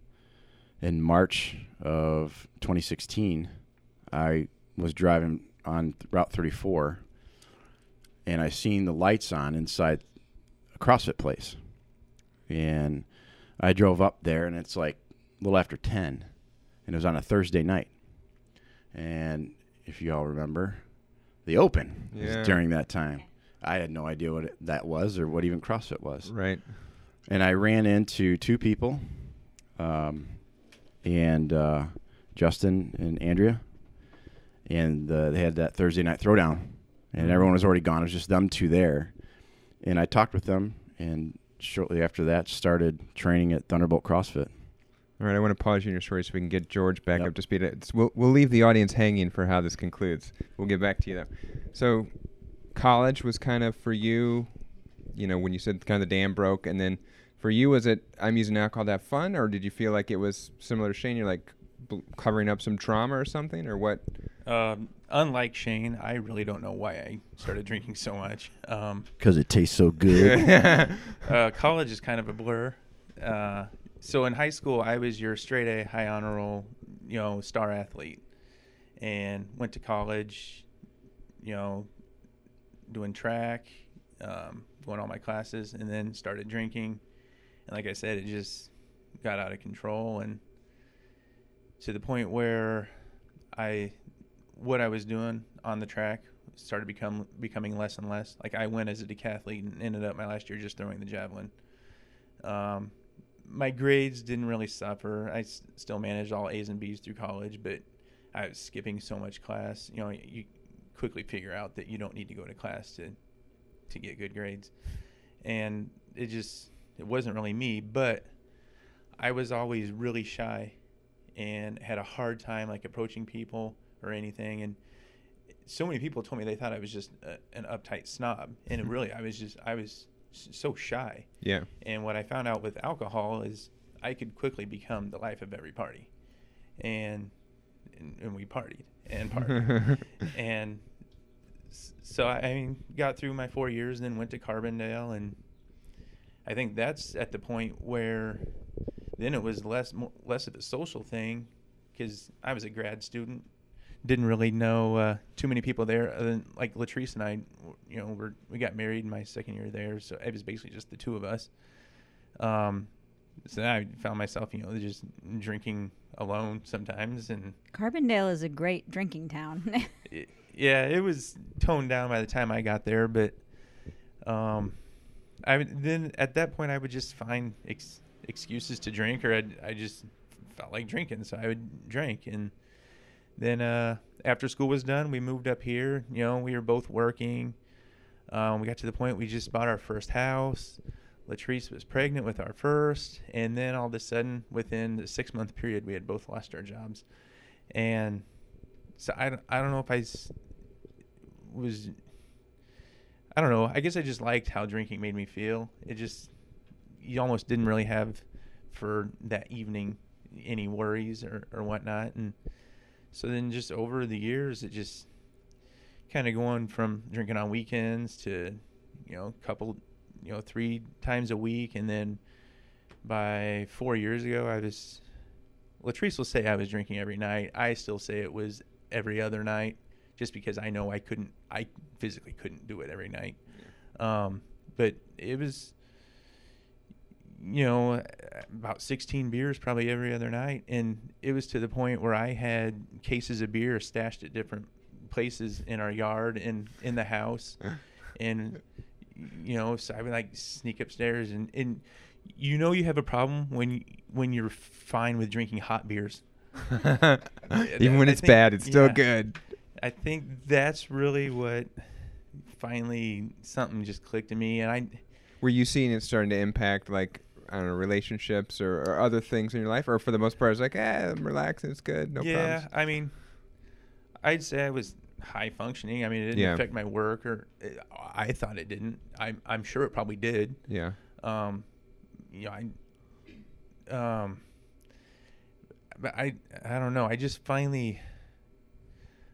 in March of 2016, I was driving on Route 34 and I seen the lights on inside a CrossFit place. And I drove up there and it's like a little after 10 and it was on a Thursday night. And if you all remember, the Open was during that time. I had no idea what it, that was or what even CrossFit was. Right. And I ran into two people, um, and uh, Justin and Andrea, and uh, they had that Thursday night throwdown, and everyone was already gone. It was just them two there, and I talked with them, and shortly after that, started training at Thunderbolt CrossFit. All right, I want to pause you in your story so we can get George back Yep. up to speed. It's, we'll, we'll leave the audience hanging for how this concludes. We'll get back to you though. So, college was kind of for you, you know, when you said kind of the dam broke, and then for you, was it I'm using alcohol to have fun, or did you feel like it was similar to Shane? You're like bl- covering up some trauma or something, or what? Um, unlike Shane, I really don't know why I started drinking so much. Um, Because it tastes so good. uh, college is kind of a blur. Uh, so in high school, I was your straight A, high honor roll, you know, star athlete, and went to college, you know, doing track, um, going all my classes, and then started drinking. And like I said, it just got out of control, and to the point where I, what I was doing on the track started become becoming less and less. Like I went as a decathlete and ended up my last year just throwing the javelin. Um, my grades didn't really suffer. I s- still managed all A's and B's through college, but I was skipping so much class. You know, you quickly figure out that you don't need to go to class to to get good grades, and it just it wasn't really me. But I was always really shy and had a hard time like approaching people or anything and so many people told me they thought I was just a, an uptight snob, and it really I was just I was so shy. yeah. And what I found out with alcohol is I could quickly become the life of every party, and and, and we partied and partied, and so I, I mean got through my four years, and then went to Carbondale, and I think that's at the point where then it was less mo- less of a social thing because I was a grad student didn't really know uh, too many people there. Other than, like Latrice and I, you know, we're, we got married in my second year there, so it was basically just the two of us. Um, so I found myself, you know, just drinking alone sometimes, and Carbondale is a great drinking town. it, yeah, it was toned down by the time I got there, but um, I would, then at that point I would just find ex- excuses to drink, or I'd, I just felt like drinking, so I would drink, and then uh, after school was done, we moved up here. You know, we were both working. Um, we got to the point we just bought our first house. Latrice was pregnant with our first, and then all of a sudden, within the six month period, we had both lost our jobs. And so I, I don't know if I was, I don't know. I guess I just liked how drinking made me feel. It just, you almost didn't really have for that evening any worries or, or whatnot. And so then just over the years, it just kind of going from drinking on weekends to, you know, a couple, you know, three times a week. And then by four years ago, I was, Latrice will say I was drinking every night. I still say it was every other night just because I know I couldn't, I physically couldn't do it every night. Um, but it was, you know, about 16 beers probably every other night. And it was to the point where I had cases of beer stashed at different places in our yard and in the house. and, you know, so I would like sneak upstairs and, and you know, you have a problem when, when you're fine with drinking hot beers. Even when I it's think- bad, it's still yeah. good. I think that's really what finally something just clicked in me. And I, Were you seeing it starting to impact like I don't know relationships or, or other things in your life, or for the most part, it's like, eh, I'm relaxing, it's good, no yeah, problems. I mean, I'd say I was high functioning. I mean, it didn't Yeah. affect my work, or it, I thought it didn't. I'm I'm sure it probably did. Yeah, Um, you know, I, um, but I I don't know. I just finally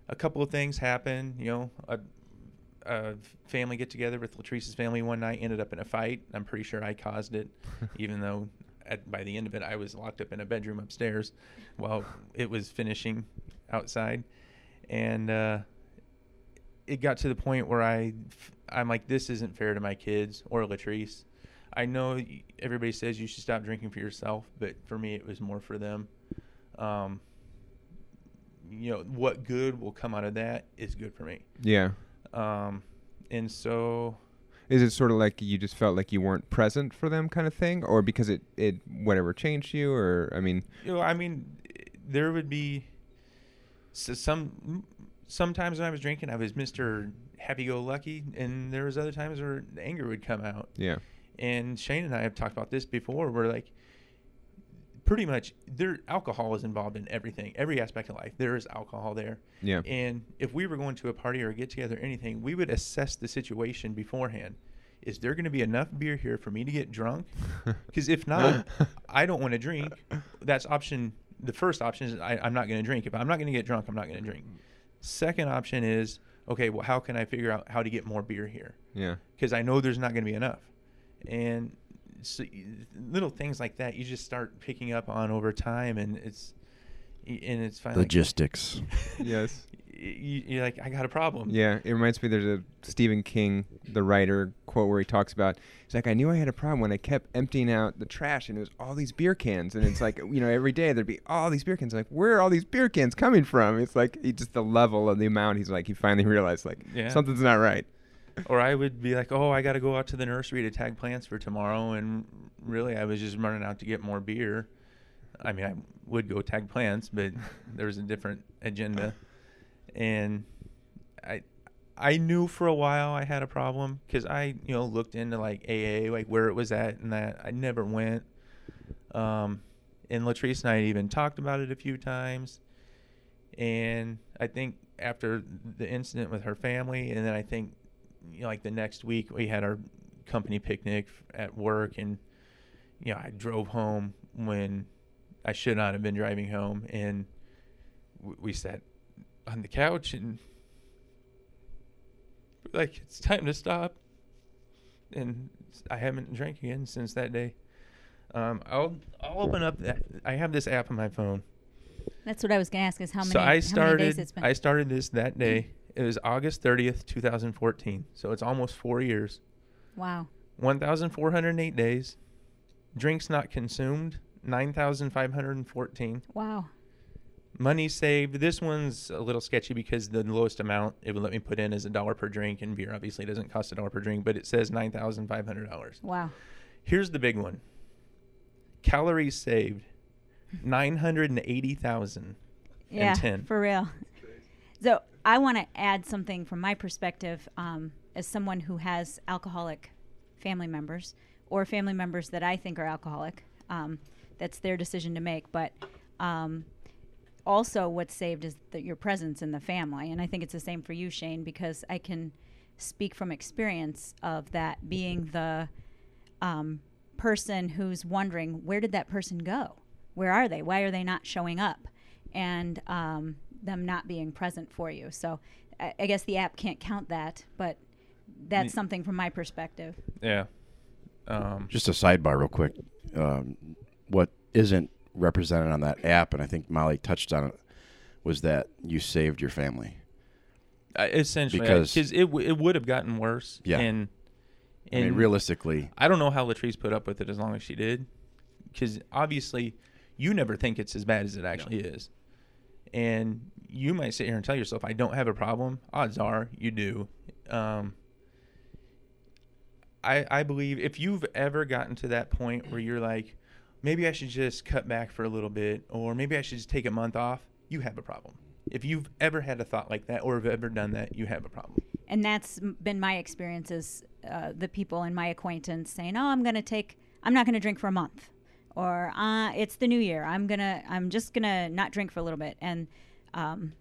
a couple of things happened. You know, a, a family get together with Latrice's family one night ended up in a fight. I'm pretty sure I caused it, even though at, by the end of it I was locked up in a bedroom upstairs while it was finishing outside, and uh, it got to the point where I I'm like, this isn't fair to my kids or Latrice. I know everybody says you should stop drinking for yourself, but for me, it was more for them. Um, you know, what good will come out of that is good for me. yeah. Um, and so, Is it sort of like you just felt like you weren't present for them, kind of thing, or because it it whatever changed you, or I mean, you know, I mean, there would be some sometimes when I was drinking, I was Mister Happy-Go-Lucky, and there was other times where anger would come out. yeah, and Shane and I have talked about this before. We're like, pretty much, there alcohol is involved in everything, every aspect of life. There is alcohol there, yeah, and if we were going to a party or a get together, or anything, we would assess the situation beforehand. Is there going to be enough beer here for me to get drunk? Because if not, I don't want to drink. That's option. The first option is I, I'm not going to drink. If I'm not going to get drunk, I'm not going to drink. Second option is okay. Well, how can I figure out how to get more beer here? yeah, because I know there's not going to be enough. And so, little things like that you just start picking up on over time, and it's and it's finally Logistics. yes, you, you're like, I got a problem. yeah. It reminds me. There's a Stephen King, the writer, quote where he talks about. He's like, I knew I had a problem when I kept emptying out the trash, and it was all these beer cans, and it's like, you know, every day there'd be all these beer cans. Like, where are all these beer cans coming from? It's like he just the level of the amount. He's like, he finally realized like Yeah. something's not right. Or I would be like, oh, I got to go out to the nursery to tag plants for tomorrow, and really, I was just running out to get more beer. I mean, I would go tag plants, but there was a different agenda, and I I knew for a while I had a problem because I you know looked into like AA, like where it was at, and that I never went. Um, and Latrice and I had even talked about it a few times, and I think after the incident with her family, and then I think you know, like the next week we had our company picnic at work, and you know I drove home when I should not have been driving home, and we sat on the couch and like it's time to stop, and I haven't drank again since that day. Um, I'll I'll open up that I have this app on my phone. That's what I was going to ask is how many, so I how many days started it's been. I started this that day. It was August 30th, 2014. So it's almost 4 years. wow. 1408 days. Drinks not consumed 9514. Wow. Money saved. This one's a little sketchy because the lowest amount it would let me put in is a dollar per drink and beer obviously doesn't cost a dollar per drink, but it says $9,500. Wow. Here's the big one. Calories saved 980,000. yeah, 10. for real. So I want to add something from my perspective um, as someone who has alcoholic family members or family members that I think are alcoholic. Um, that's their decision to make, but um, also what's saved is the, your presence in the family, and I think it's the same for you, Shane, because I can speak from experience of that being the um, person who's wondering where did that person go? Where are they? Why are they not showing up? And um, them not being present for you. So I, I guess the app can't count that, but that's Me- something from my perspective. Yeah. Um, Just a sidebar, real quick. Um, what isn't represented on that app, and I think Molly touched on it, was that you saved your family. I- essentially, Because- because it w- it would have gotten worse. Yeah. And, I mean, and realistically, I don't know how Latrice put up with it as long as she did, because obviously, you never think it's as bad as it actually is, and you might sit here and tell yourself, "I don't have a problem." Odds are you do. Um, I I believe if you've ever gotten to that point where you're like, maybe I should just cut back for a little bit, or maybe I should just take a month off, you have a problem. If you've ever had a thought like that, or have ever done that, you have a problem. And that's been my experiences. Uh, the people in my acquaintance saying, "Oh, I'm going to take. I'm not going to drink for a month," or uh, "It's the new year. I'm gonna. I'm just gonna not drink for a little bit." And um,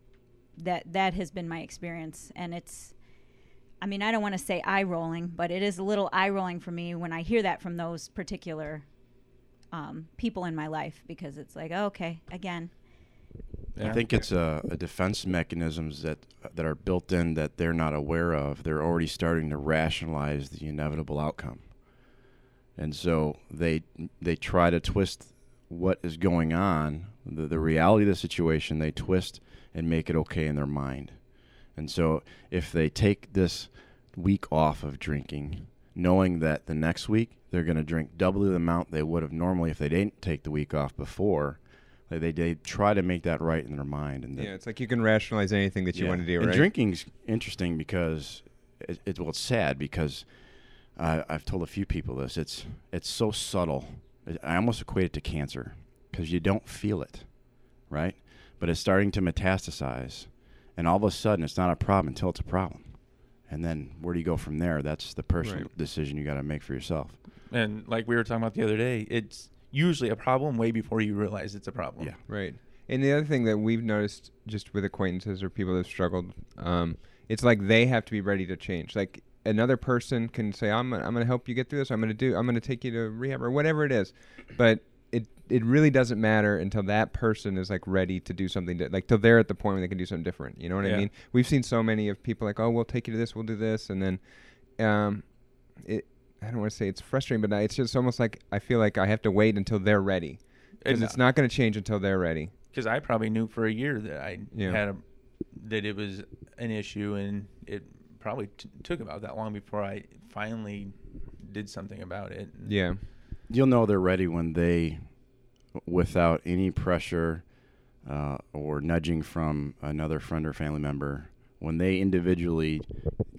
that that has been my experience, and it's. I mean, I don't want to say eye rolling, but it is a little eye rolling for me when I hear that from those particular um, people in my life because it's like, oh, okay, again, I think it's a, a defense mechanisms that that are built in that they're not aware of. They're already starting to rationalize the inevitable outcome, and so they they try to twist what is going on, the, the reality of the situation. They twist and make it okay in their mind, and so if they take this week off of drinking, knowing that the next week they're going to drink double the amount they would have normally if they didn't take the week off before. Like they they try to make that right in their mind, and the- Yeah, it's like you can rationalize anything that you yeah. want to do, and right? drinking's interesting because it, it's well, it's sad because I, I've told a few people this. It's it's so subtle. I almost equate it to cancer because you don't feel it, right? But it's starting to metastasize, and all of a sudden, it's not a problem until it's a problem. And then where do you go from there? That's the personal Right. decision you got to make for yourself. and like we were talking about the other day, it's usually a problem way before you realize it's a problem. Yeah. Right. And the other thing that we've noticed just with acquaintances or people that have struggled, um, it's like they have to be ready to change. Like another person can say, "I'm I'm going to help you get through this. I'm going to do. I'm going to take you to rehab or whatever it is," but it it really doesn't matter until that person is like ready to do something. Di- like till they're at the point where they can do something different. You know what I mean? We've seen so many of people like, "Oh, we'll take you to this. We'll do this," and then, um, it. I don't want to say it's frustrating, but it's just almost like I feel like I have to wait until they're ready because it's not going to change until they're ready. because I probably knew for a year that I Yeah. had a, that it was an issue, and it probably t- took about that long before I finally did something about it. Yeah. You'll know they're ready when they, without any pressure uh, or nudging from another friend or family member, when they individually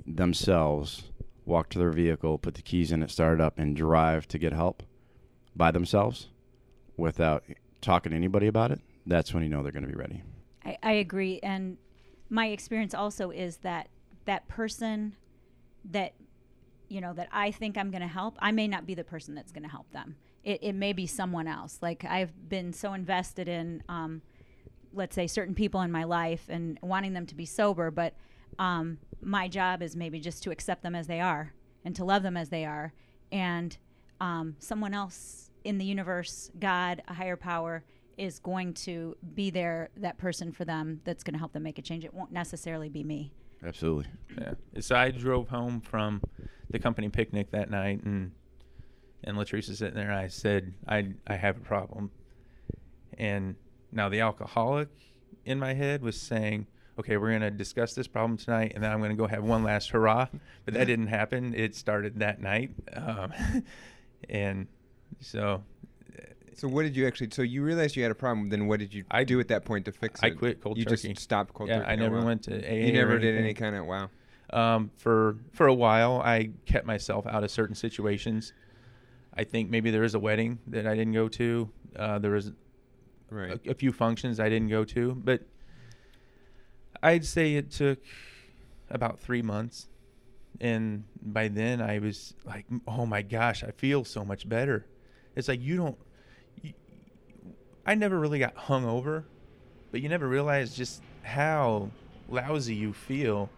themselves walk to their vehicle, put the keys in it, start it up, and drive to get help by themselves without talking to anybody about it, that's when you know they're going to be ready. I, I agree. And my experience also is that that person that, you know, that I think I'm going to help, I may not be the person that's going to help them. It, it may be someone else. Like I've been so invested in, um, let's say, certain people in my life and wanting them to be sober, but um, my job is maybe just to accept them as they are and to love them as they are. And um, someone else in the universe, God, a higher power, is going to be there, that person for them that's going to help them make a change. It won't necessarily be me. Absolutely. Yeah. So I drove home from the company picnic that night, and and Latrice is sitting there. I said, I I have a problem, and now the alcoholic in my head was saying, okay, we're gonna discuss this problem tonight, and then I'm gonna go have one last hurrah. But that didn't happen. It started that night, um, and so So what did you actually? So you realized you had a problem. Then what did you I- do at that point to fix it? I quit cold you turkey. just stopped cold yeah, turkey. I never wow. went to AA. You never did any kind of wow. um, for for a while i kept myself out of certain situations i think maybe there was a wedding that i didn't go to uh, there was Right. a, a few functions i didn't go to but I'd say it took about three months, and by then I was like, "Oh my gosh, I feel so much better." It's like you don't. I never really got hung over, but you never realize just how lousy you feel,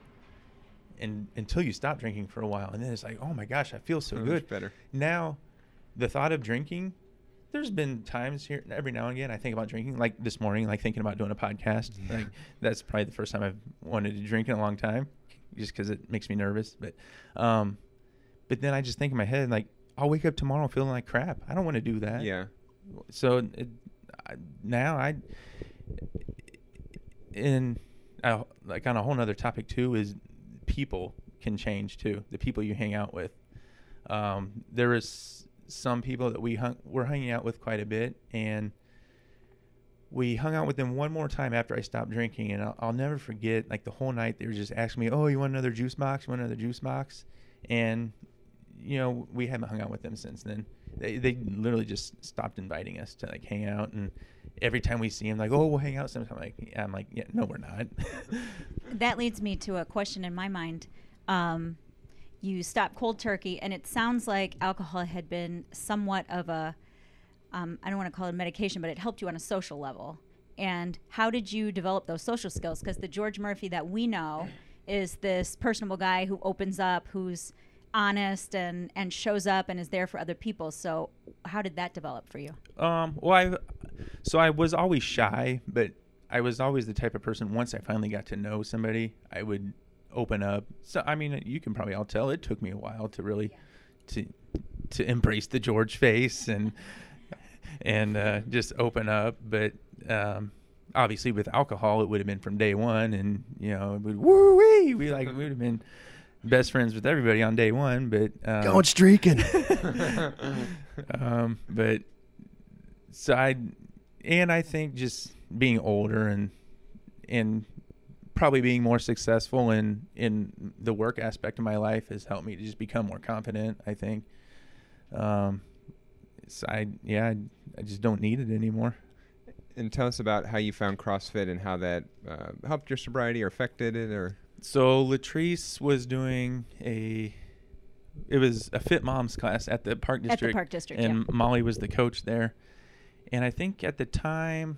and until you stop drinking for a while, and then it's like, "Oh my gosh, I feel so So good." better. now the thought of drinking there's been times here every now and again i think about drinking like this morning like thinking about doing a podcast like that's probably the first time i've wanted to drink in a long time just because it makes me nervous but um but then i just think in my head like i'll wake up tomorrow feeling like crap i don't want to do that Yeah. so it, now I, in uh, like on a whole nother topic too is people can change too. The people you hang out with. Um, there is some people that we hung, we're hanging out with quite a bit, and we hung out with them one more time after I stopped drinking, and I'll, I'll never forget. Like the whole night, they were just asking me, "Oh, you want another juice box? You want another juice box?" And you know, we haven't hung out with them since then. They they literally just stopped inviting us to like hang out, and every time we see them, like, "Oh, we'll hang out sometime." Like, yeah, I'm like, "Yeah, no, we're not." that leads me to a question in my mind. Um, you stopped cold turkey, and it sounds like alcohol had been somewhat of a, um, I don't want to call it medication, but it helped you on a social level. And how did you develop those social skills? Because the George Murphy that we know is this personable guy who opens up, who's honest and and shows up and is there for other people. So how did that develop for you? Um, well, I so I was always shy, but I was always the type of person. Once I finally got to know somebody, I would open up. So I mean, you can probably all tell it took me a while to really to to embrace the George face and and uh, just open up. But um, obviously, with alcohol, it would have been from day one, and you know, it would woo wee. We like we would have been best friends with everybody on day one. But um, Going streaking. um, but so I, and I think just being older and and probably being more successful in in the work aspect of my life has helped me to just become more confident. I think. Um, so I yeah I, I just don't need it anymore. And tell us about how you found CrossFit and how that uh, helped your sobriety or affected it, or So Latrice was doing a, it was a Fit Moms class at the Park district. At the Park District, and yeah. Molly was the coach there. And I think at the time,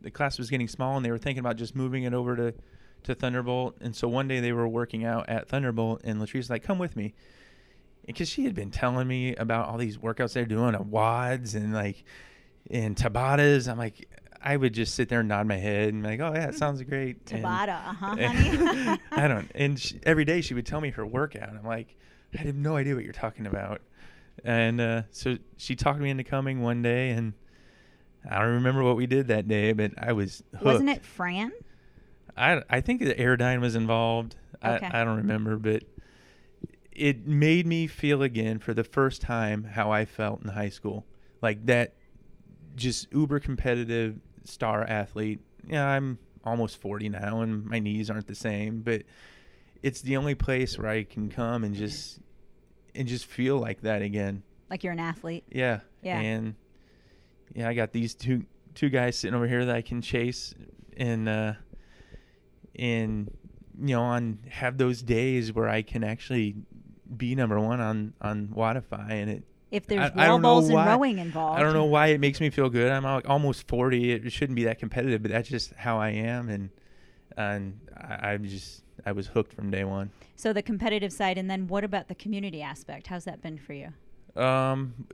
the class was getting small, and they were thinking about just moving it over to, to Thunderbolt. And so one day they were working out at Thunderbolt, and Latrice was like, "Come with me," because she had been telling me about all these workouts they're doing at WODs and like in Tabatas. I'm like, I would just sit there and nod my head and be like, "Oh yeah, it sounds great." Tabata, uh-huh, honey. I don't. And she, every day she would tell me her workout. I'm like, I have no idea what you're talking about. And uh, so she talked me into coming one day, and I don't remember what we did that day, but I was hooked. Wasn't it Fran? I I think the Airdyne was involved. Okay. I I don't remember, but it made me feel again for the first time how I felt in high school, like that, just uber competitive star athlete. Yeah, I'm almost 40 now, and my knees aren't the same, but it's the only place where I can come and just and just feel like that again. Like you're an athlete. Yeah. Yeah. And yeah, I got these two two guys sitting over here that I can chase and uh and you know on have those days where I can actually be number one on on Wodify and it If there's I, I wall know balls and rowing involved. I don't know why it makes me feel good. I'm almost 40. It shouldn't be that competitive, but that's just how I am and and I, I'm just I was hooked from day one. So the competitive side, and then what about the community aspect? How's that been for you? Um,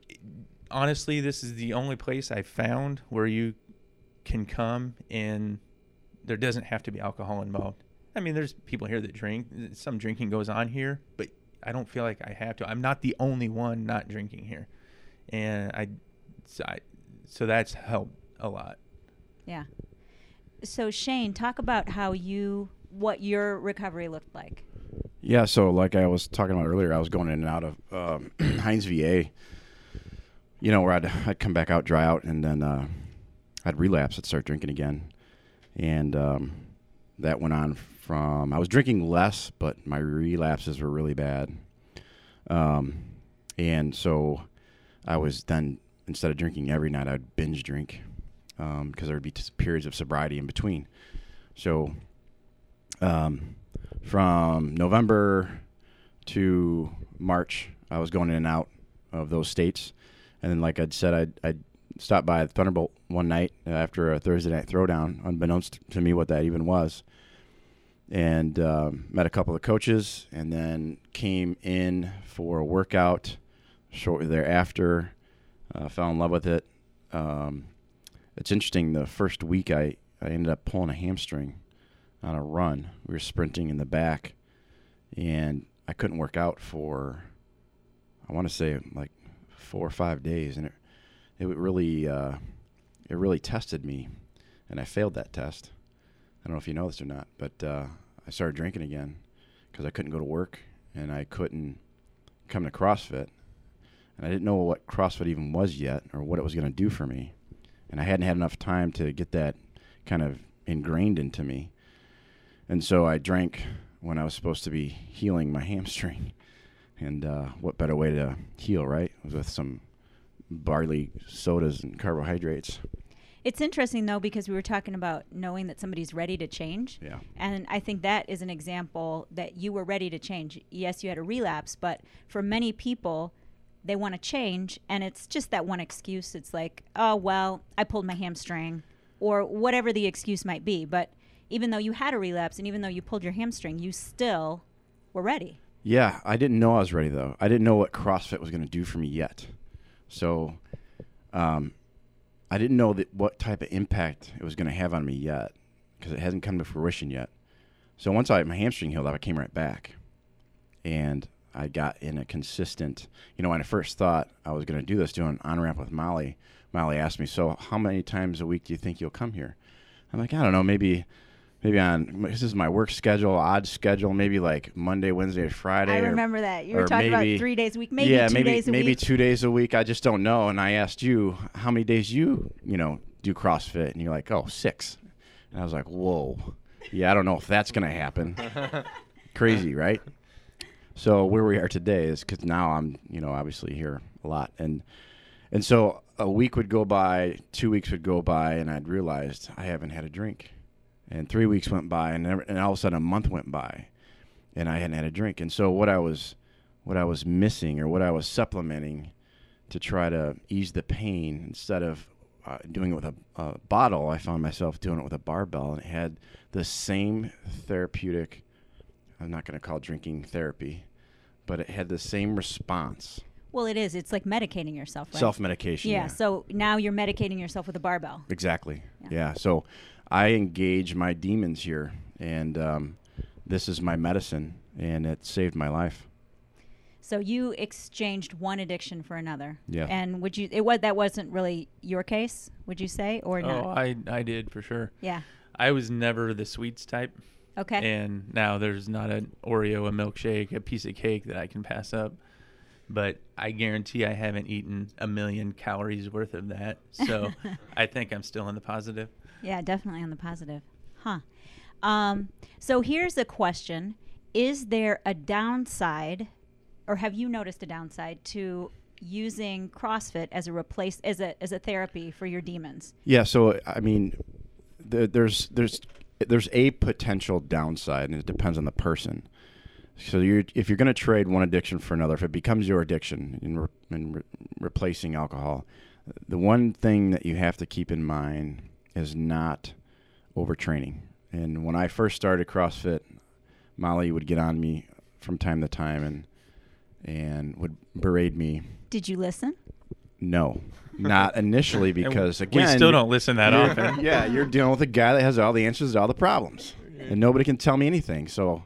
honestly, this is the only place I found where you can come and there doesn't have to be alcohol involved. I mean, there's people here that drink. Some drinking goes on here, but I don't feel like I have to. I'm not the only one not drinking here, and I, so, I, so that's helped a lot. Yeah. So Shane, talk about how you what your recovery looked like. Yeah, so like I was talking about earlier, I was going in and out of um, Hines VA. You know, where I'd I'd come back out, dry out, and then uh, I'd relapse. I'd start drinking again, and um, that went on from I was drinking less, but my relapses were really bad. Um, and so I was then instead of drinking every night, I'd binge drink because there would be periods of sobriety in between. So um, from November to March, I was going in and out of those states. And then, like I'd said, I'd, I'd stopped by Thunderbolt one night after a Thursday night throwdown, unbeknownst to me what that even was. And um, met a couple of coaches, and then came in for a workout shortly thereafter. Uh, fell in love with it. Um, it's interesting. The first week, I, I ended up pulling a hamstring on a run. We were sprinting in the back, and I couldn't work out for I want to say like four or five days, and it it really uh, it really tested me, and I failed that test. I don't know if you know this or not, but uh, I started drinking again because I couldn't go to work and I couldn't come to CrossFit, and I didn't know what CrossFit even was yet or what it was going to do for me, and I hadn't had enough time to get that kind of ingrained into me, and so I drank when I was supposed to be healing my hamstring. And uh, what better way to heal, right? With some barley sodas and carbohydrates. It's interesting though because we were talking about knowing that somebody's ready to change. Yeah. And I think that is an example that you were ready to change. Yes, you had a relapse, but for many people, they want to change and it's just that one excuse. It's like, oh, well, I pulled my hamstring or whatever the excuse might be. But even though you had a relapse and even though you pulled your hamstring, you still were ready. Yeah, I didn't know I was ready though. I didn't know what CrossFit was going to do for me yet. So, um, I didn't know that what type of impact it was going to have on me yet because it hasn't come to fruition yet. So once I my hamstring healed up, I came right back, and I got in a consistent. You know, when I first thought I was going to do this, doing on ramp with Molly, Molly asked me, "So how many times a week do you think you'll come here?" I'm like, I don't know, maybe maybe on this is my work schedule, odd schedule, maybe like Monday, Wednesday, Friday. I or- remember that. You were talking maybe- about three days a week, maybe yeah, two maybe days a maybe week. two days a week. I just don't know. And I asked you how many days you you know do CrossFit, and you're like, oh, six. And I was like, whoa, yeah, I don't know if that's gonna happen. Crazy, right? So where we are today is because now I'm you know obviously here a lot, and and so a week would go by, two weeks would go by, and I'd realized I haven't had a drink, and three weeks went by, and never, and all of a sudden a month went by, and I hadn't had a drink, and so what I was what I was missing or what I was supplementing to try to ease the pain instead of uh, doing it with a, a bottle, I found myself doing it with a barbell, and it had the same therapeutic. I'm not going to call drinking therapy, but it had the same response. Well, it is. It's like medicating yourself, right? Self medication. yeah, So now you're medicating yourself with a barbell. Exactly. Yeah. Yeah. So I engage my demons here, and um, this is my medicine, and it saved my life. So you exchanged one addiction for another. Yeah. And would you? It was that wasn't really your case, would you say, or not? Oh, I I did for sure. yeah. I was never the sweets type, Okay. and now there's not an Oreo, a milkshake, a piece of cake that I can pass up. But I guarantee I haven't eaten a million calories worth of that. So I think I'm still in the positive. Yeah, definitely on the positive. Huh. Um, so here's a question Is there a downside, or have you noticed a downside to using CrossFit as a replace as a as a therapy for your demons? Yeah. So I mean, the, there's there's there's a potential downside, and it depends on the person. So you're if you're going to trade one addiction for another, if it becomes your addiction in, re, in re, replacing alcohol, the one thing that you have to keep in mind is not overtraining. And when I first started CrossFit, Molly would get on me from time to time and and would berate me. Did you listen? No, not initially because And again we still don't listen that often. yeah, you're dealing with a guy that has all the answers to all the problems, and nobody can tell me anything. So,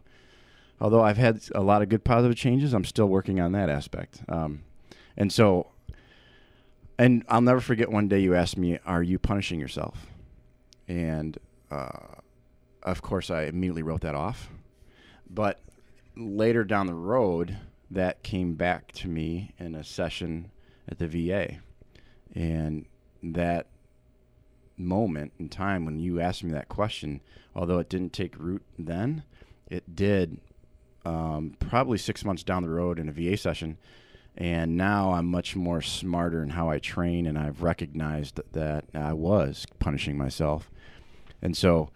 although I've had a lot of good positive changes, I'm still working on that aspect. Um, and so, and I'll never forget one day you asked me, "Are you punishing yourself?" And uh, of course, I immediately wrote that off. But later down the road, that came back to me in a session at the VA, and that moment in time when you asked me that question, although it didn't take root then, it did um, probably six months down the road in a VA session. And now I'm much more smarter in how I train, and I've recognized that I was punishing myself. And so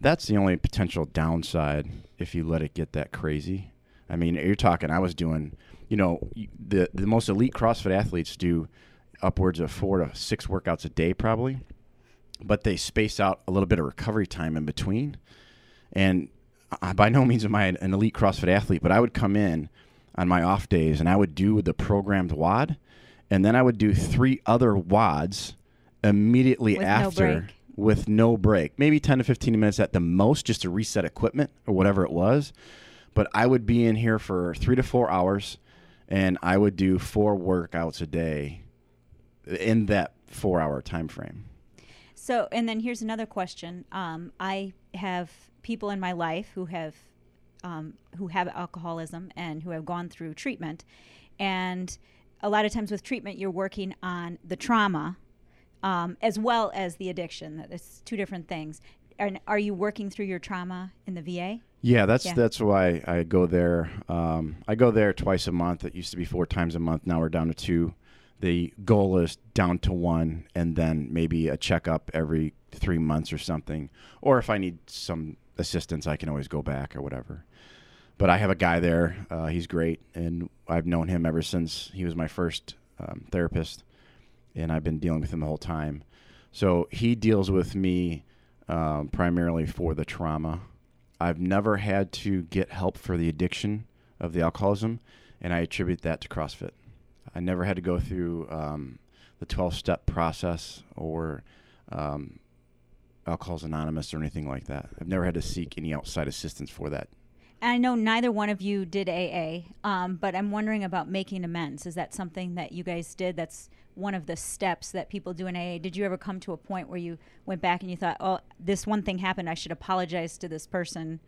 that's the only potential downside if you let it get that crazy. I mean, you're talking. I was doing, you know, the the most elite CrossFit athletes do upwards of four to six workouts a day, probably, but they space out a little bit of recovery time in between. And I, by no means am I an, elite CrossFit athlete, but I would come in on my off days and I would do the programmed WOD, and then I would do three other WODs immediately With after break. with no break, maybe 10 to 15 minutes at the most just to reset equipment or whatever it was. But I would be in here for three to four hours and I would do four workouts a day in that four hour time frame. So, and then here's another question. Um, I have people in my life who have um, who have alcoholism and who have gone through treatment, and a lot of times with treatment, you're working on the trauma um, as well as the addiction. That It's two different things. And are you working through your trauma in the VA? Yeah, that's Yeah. that's why I go there. Um, I go there twice a month. It used to be four times a month. Now we're down to two. The goal is down to one, and then maybe a checkup every three months or something. Or if I need some assistance, I can always go back or whatever. But I have a guy there. Uh, he's great, and I've known him ever since he was my first um, therapist, and I've been dealing with him the whole time. So he deals with me um, primarily for the trauma. I've never had to get help for the addiction of the alcoholism, and I attribute that to CrossFit. I never had to go through um, the 12 step process or um, Alcoholics Anonymous or anything like that. I've never had to seek any outside assistance for that. And I know neither one of you did AA, um, but I'm wondering about making amends. Is that something that you guys did? That's one of the steps that people do in AA. Did you ever come to a point where you went back and you thought, oh, this one thing happened. I should apologize to this person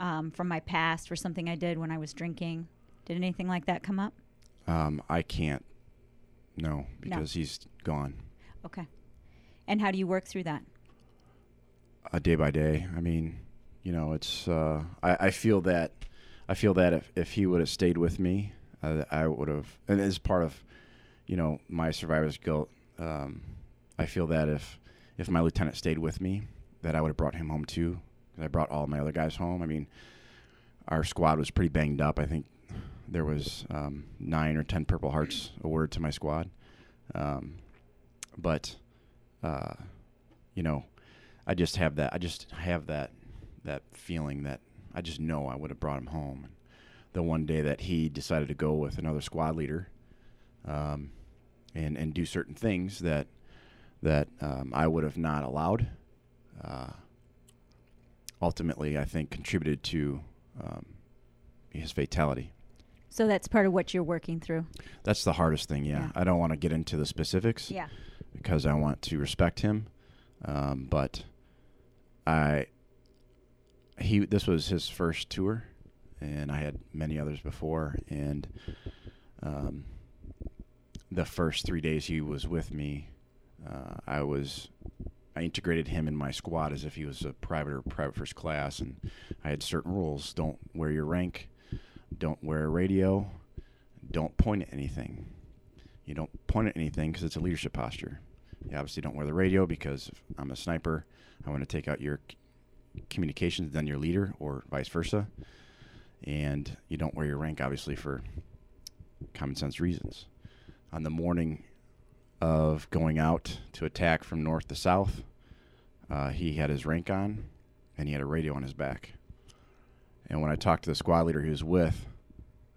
um, from my past for something I did when I was drinking? Did anything like that come up? Um, I can't, no, because he's gone. Okay. And how do you work through that? Uh, day by day. I mean, you know, it's uh, I, I feel that I feel that if, if he would have stayed with me, uh, I would have, and as part of, you know, my survivor's guilt. Um, I feel that if if my lieutenant stayed with me, that I would have brought him home too. I brought all my other guys home. I mean, our squad was pretty banged up. I think there was um, nine or ten Purple Hearts awarded to my squad, um, but uh, you know, I just have that. I just have that that feeling that I just know I would have brought him home. The one day that he decided to go with another squad leader, um, and and do certain things that that um, I would have not allowed. Uh, ultimately, I think contributed to um, his fatality. So that's part of what you're working through. That's the hardest thing. Yeah, Yeah. I don't want to get into the specifics. Yeah. because I want to respect him. Um, but I he this was his first tour, and I had many others before. And um, the first three days he was with me, uh, I was I integrated him in my squad as if he was a private or private first class, and I had certain rules: don't wear your rank, don't wear a radio, don't point at anything. You don't point at anything because it's a leadership posture. You obviously don't wear the radio because I'm a sniper. I want to take out your communications, then your leader, or vice versa. And you don't wear your rank, obviously, for common sense reasons. On the morning of going out to attack from north to south, uh, he had his rank on and he had a radio on his back. And when I talked to the squad leader he was with,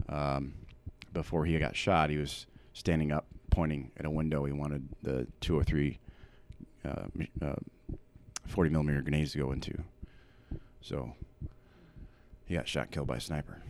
um, before he got shot, he was standing up, pointing at a window. He wanted the two or three uh, uh, 40 millimeter grenades to go into. So he got shot, killed by a sniper.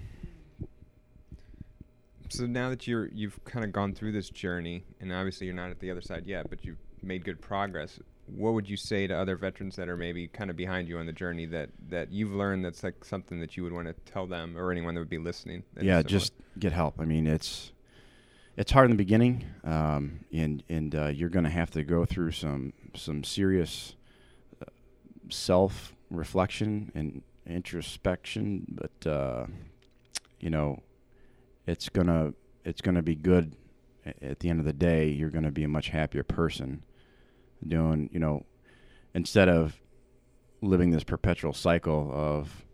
So now that you're you've kind of gone through this journey, and obviously you're not at the other side yet, but you've made good progress. What would you say to other veterans that are maybe kind of behind you on the journey that that you've learned that's like something that you would want to tell them or anyone that would be listening? yeah, just get help. I mean, it's it's hard in the beginning, um, and and uh, you're going to have to go through some some serious self reflection and introspection. But uh, you know, it's gonna it's gonna be good. At the end of the day, you're to be a much happier person doing. You know, instead of living this perpetual cycle of,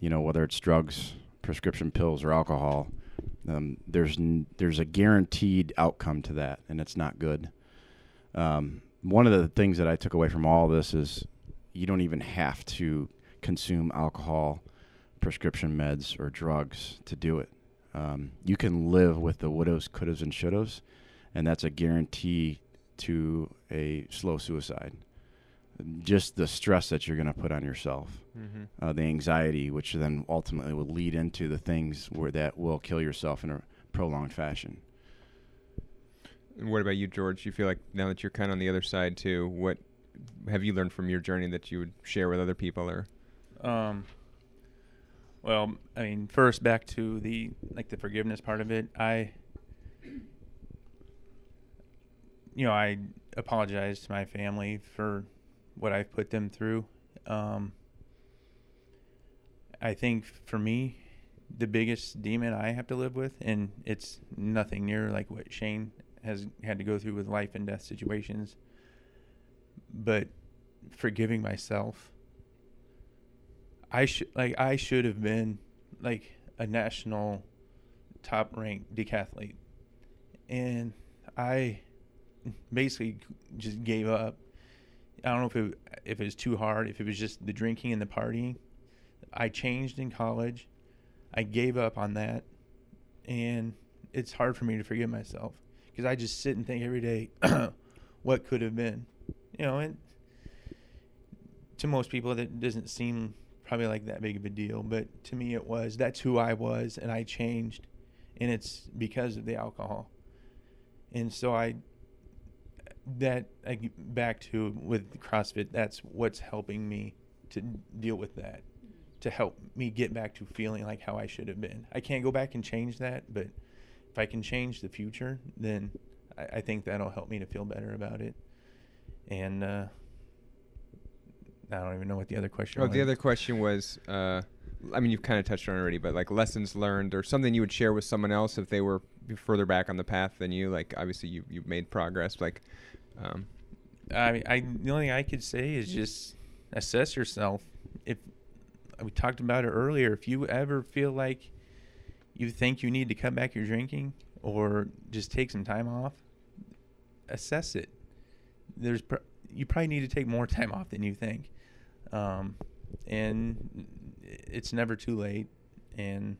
you know, whether it's drugs, prescription pills, or alcohol. Um, there's n- there's a guaranteed outcome to that, and it's not good. Um, one of the things that I took away from all this is you don't even have to consume alcohol, prescription meds, or drugs to do it. Um, you can live with the wouldas, couldas, and shouldas, and that's a guarantee to a slow suicide. Just the stress that you're going to put on yourself, Mm-hmm. uh, the anxiety, which then ultimately will lead into the things where that will kill yourself in a prolonged fashion. And what about you, George? You feel like now that you're kind of on the other side too, what have you learned from your journey that you would share with other people, or Um, well, I mean, first back to the like the forgiveness part of it. I, you know, I apologize to my family for what I've put them through. Um, I think for me, the biggest demon I have to live with, and it's nothing near like what Shane has had to go through with life and death situations, but forgiving myself. I should like I should have been like a national top ranked decathlete. And I basically just gave up. I don't know if it if it was too hard, if it was just the drinking and the partying. I changed in college. I gave up on that. And it's hard for me to forgive myself because I just sit and think every day what could have been. You know, and to most people that doesn't seem probably like that big of a deal, but to me it was. That's who I was, and I changed, and it's because of the alcohol. And so I, that I back to with CrossFit. That's what's helping me to deal with that, to help me get back to feeling like how I should have been. I can't go back and change that, but if I can change the future, then I, I think that'll help me to feel better about it. And uh, I don't even know what the other question oh, was. the other question was, uh, I mean, you've kind of touched on it already, but like lessons learned or something you would share with someone else if they were further back on the path than you. Like obviously you you've made progress. Like, um, I mean, I the only thing I could say is just assess yourself. If we talked about it earlier, if you ever feel like you think you need to cut back your drinking or just take some time off, assess it. There's pr- you probably need to take more time off than you think, um, and it's never too late. And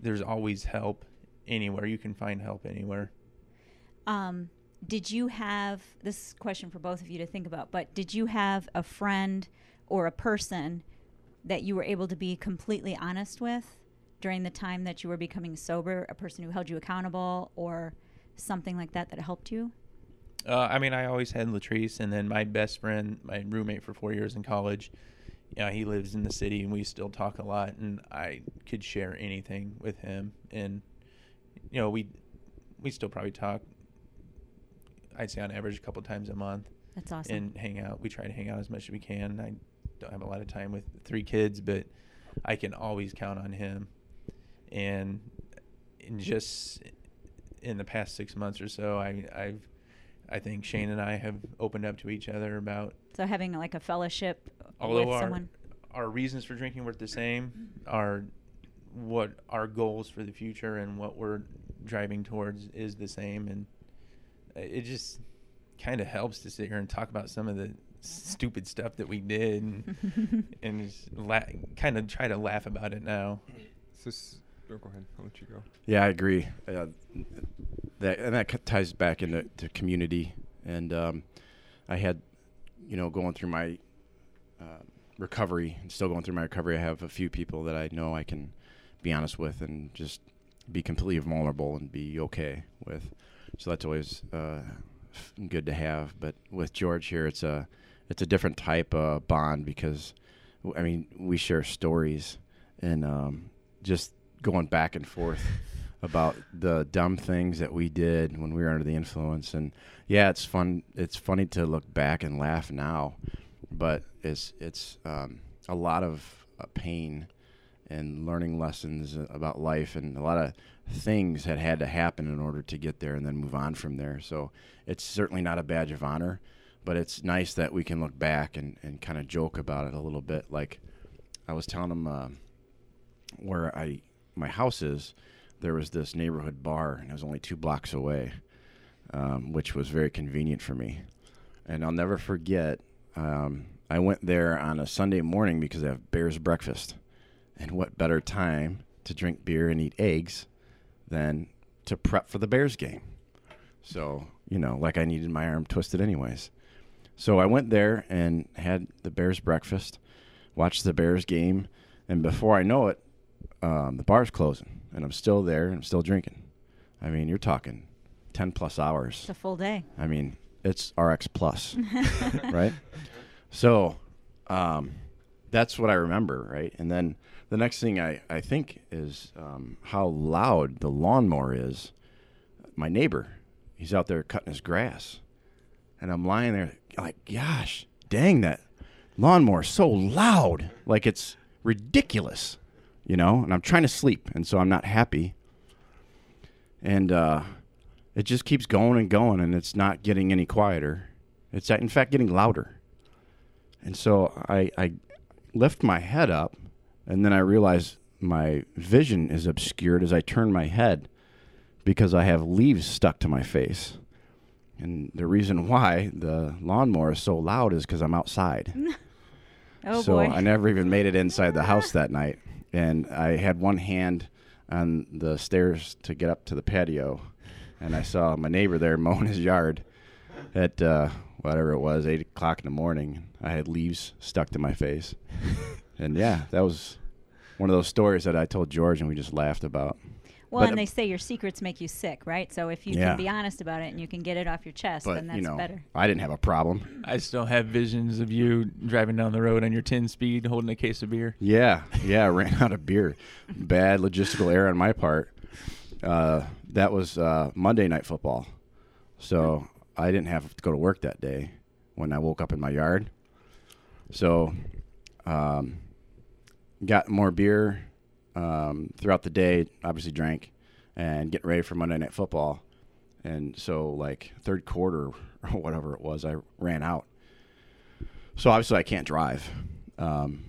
there's always help anywhere. You can find help anywhere. Um, did you have this question for both of you to think about? But did you have a friend or a person that you were able to be completely honest with during the time that you were becoming sober? A person who held you accountable or something like that that helped you? Uh, I mean, I always had Latrice, and then my best friend, my roommate for four years in college. You know, he lives in the city, and we still talk a lot. And I could share anything with him, and you know, we we still probably talk. I'd say on average a couple times a month, That's awesome. and hang out. We try to hang out as much as we can. I don't have a lot of time with three kids, but I can always count on him. And in just in the past six months or so, I, I've I think Shane and I have opened up to each other about so having like a fellowship although with our someone. our reasons for drinking were the same, our what our goals for the future and what we're driving towards is the same, and it just kind of helps to sit here and talk about some of the stupid stuff that we did and, and just la- kind of try to laugh about it now. so s- go ahead. I'll let you go. Yeah, I agree. Uh, that and that ties back into to community. And um, I had, you know, going through my uh, recovery, and still going through my recovery. I have a few people that I know I can be honest with and just be completely vulnerable and be okay with. So that's always uh, good to have. But with George here, it's a it's a different type of bond because, I mean, we share stories and um, just going back and forth about the dumb things that we did when we were under the influence and yeah it's fun it's funny to look back and laugh now but it's it's um, a lot of uh, pain and learning lessons about life and a lot of things that had to happen in order to get there and then move on from there so it's certainly not a badge of honor but it's nice that we can look back and, and kind of joke about it a little bit. Like I was telling him uh, where I my house is, there was this neighborhood bar, and it was only two blocks away, um, which was very convenient for me. And I'll never forget. Um, I went there on a Sunday morning because I have Bears breakfast, and what better time to drink beer and eat eggs than to prep for the Bears game? So you know, like I needed my arm twisted anyways. So I went there and had the Bears breakfast, watched the Bears game, and before I know it, um, the bar's closing, and I'm still there and I'm still drinking. I mean, you're talking ten plus hours. It's a full day. I mean, it's RX plus, right? So, um, that's what I remember, right? And then the next thing I, I think is um, how loud the lawnmower is. My neighbor, he's out there cutting his grass, and I'm lying there like, gosh, dang that lawnmower so loud, like it's ridiculous, you know. And I'm trying to sleep, and so I'm not happy. And uh, it just keeps going and going, and it's not getting any quieter. It's in fact getting louder. And so I, I lift my head up, and then I realize my vision is obscured as I turn my head because I have leaves stuck to my face. And the reason why the lawnmower is so loud is because I'm outside. Oh so boy. I never even made it inside the house that night. And I had one hand on the stairs to get up to the patio. And I saw my neighbor there mowing his yard at uh, whatever it was, 8 o'clock in the morning. I had leaves stuck to my face. and yeah, that was one of those stories that I told George and we just laughed about. Well, but- and they say your secrets make you sick, right? So if you Yeah. can be honest about it and you can get it off your chest, But, then that's you know, better. I didn't have a problem. I still have visions of you driving down the road on your 10 speed holding a case of beer. Yeah, yeah, I ran out of beer. Bad logistical error on my part. Uh, that was uh, Monday night football, so I didn't have to go to work that day when I woke up in my yard. So, um, got more beer um, throughout the day. Obviously, drank and getting ready for Monday night football. And so, like third quarter or whatever it was, I ran out. So obviously, I can't drive. Um,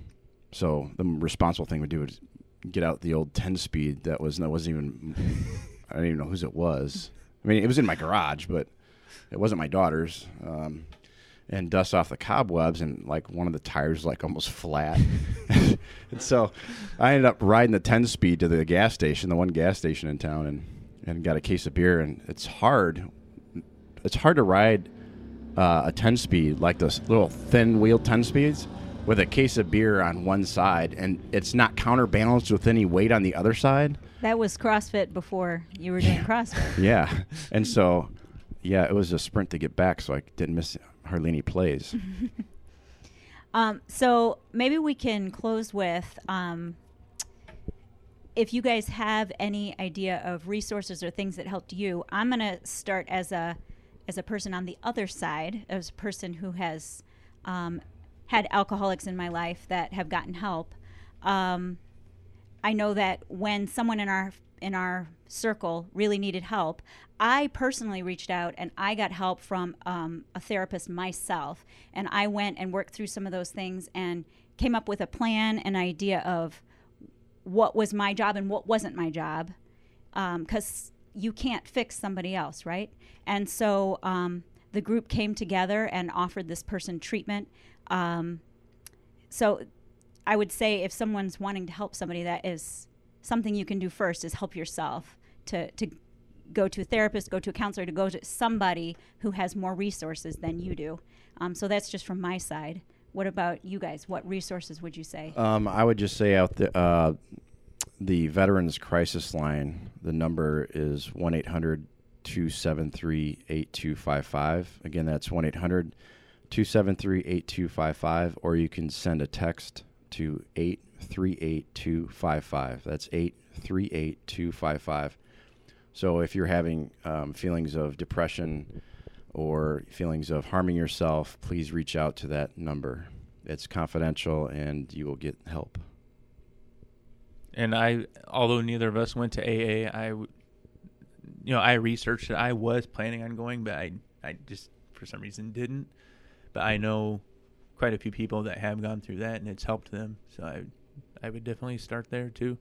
so the responsible thing to do is get out the old 10 speed that was that wasn't even I don't even know whose it was. I mean, it was in my garage, but it wasn't my daughter's. Um, and dust off the cobwebs, and like one of the tires was, like almost flat. and so I ended up riding the 10 speed to the gas station, the one gas station in town, and and got a case of beer. And it's hard. It's hard to ride uh, a 10 speed like those little thin wheel 10 speeds with a case of beer on one side and it's not counterbalanced with any weight on the other side That was CrossFit before you were doing CrossFit. yeah and so yeah it was a sprint to get back so i didn't miss hardly any plays Um, so maybe we can close with um, if you guys have any idea of resources or things that helped you. I'm going to start as a as a person on the other side, as a person who has um, had alcoholics in my life that have gotten help. Um, I know that when someone in our in our circle really needed help, I personally reached out and I got help from um, a therapist myself, and I went and worked through some of those things and came up with a plan, an idea of what was my job and what wasn't my job, because you can't fix somebody else, right? And so um, the group came together and offered this person treatment. Um, so I would say if someone's wanting to help somebody, that is something you can do first is help yourself to, to go to a therapist, go to a counselor, to go to somebody who has more resources than you do. Um, so that's just from my side. What about you guys? What resources would you say? um, i would just say out the uh, the veterans crisis line the number is 1-800-273-8255 again that's 1-800-273-8255 or you can send a text to 838255 that's 838255 So if you're having um, feelings of depression or feelings of harming yourself, please reach out to that number. It's confidential and you will get help. And I, although neither of us went to AA, I, you know, I researched it. I was planning on going, but I, I just for some reason didn't. but I know quite a few people that have gone through that, and it's helped them. So I, I would definitely start there too.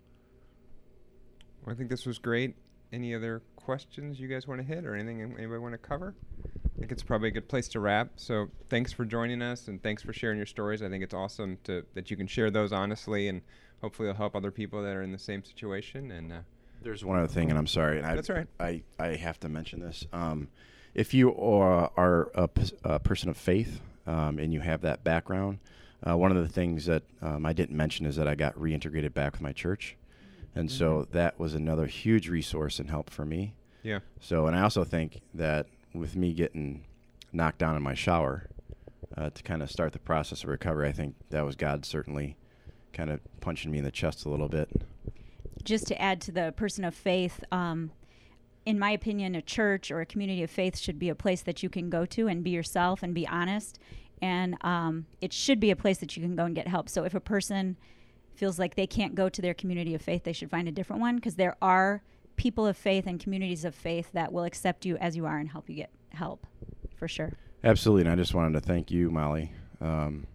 Well, I think this was great. Any other questions you guys want to hit or anything anybody want to cover? I think it's probably a good place to wrap. So thanks for joining us and thanks for sharing your stories. I think it's awesome to that you can share those honestly and hopefully it'll help other people that are in the same situation. And uh, There's one other thing, and I'm sorry. And I, That's all right. I, I have to mention this. Um, if you are, are a, a person of faith um, and you have that background, uh, one of the things that um, I didn't mention is that I got reintegrated back with my church. And so that was another huge resource and help for me. yeah, So, and I also think that with me getting knocked down in my shower uh, to kind of start the process of recovery, I think that was God certainly kind of punching me in the chest a little bit. just to add to the person of faith, um, in my opinion, a church or a community of faith should be a place that you can go to and be yourself and be honest. And um, it should be a place that you can go and get help. So if a person feels like they can't go to their community of faith, they should find a different one because there are people of faith and communities of faith that will accept you as you are and help you get help for sure. Absolutely, and I just wanted to thank you, Molly. Um,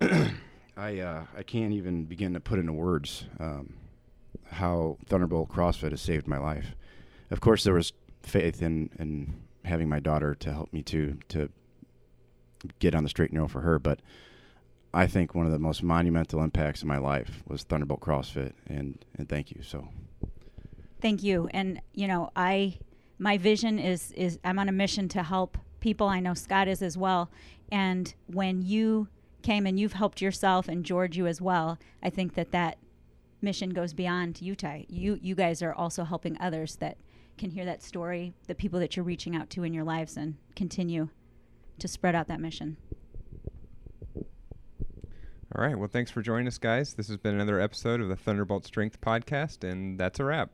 I uh, I can't even begin to put into words um, how Thunderbolt CrossFit has saved my life. Of course, there was faith in in having my daughter to help me to to get on the straight and narrow for her, but I think one of the most monumental impacts in my life was Thunderbolt CrossFit, and and thank you. So Thank you. And you know, I my vision is is I'm on a mission to help people. I know Scott is as well. And when you came and you've helped yourself and George you as well, I think that that mission goes beyond Utah. You you guys are also helping others that can hear that story, the people that you're reaching out to in your lives and continue to spread out that mission. All right. Well, thanks for joining us, guys. This has been another episode of the Thunderbolt Strength Podcast, and that's a wrap.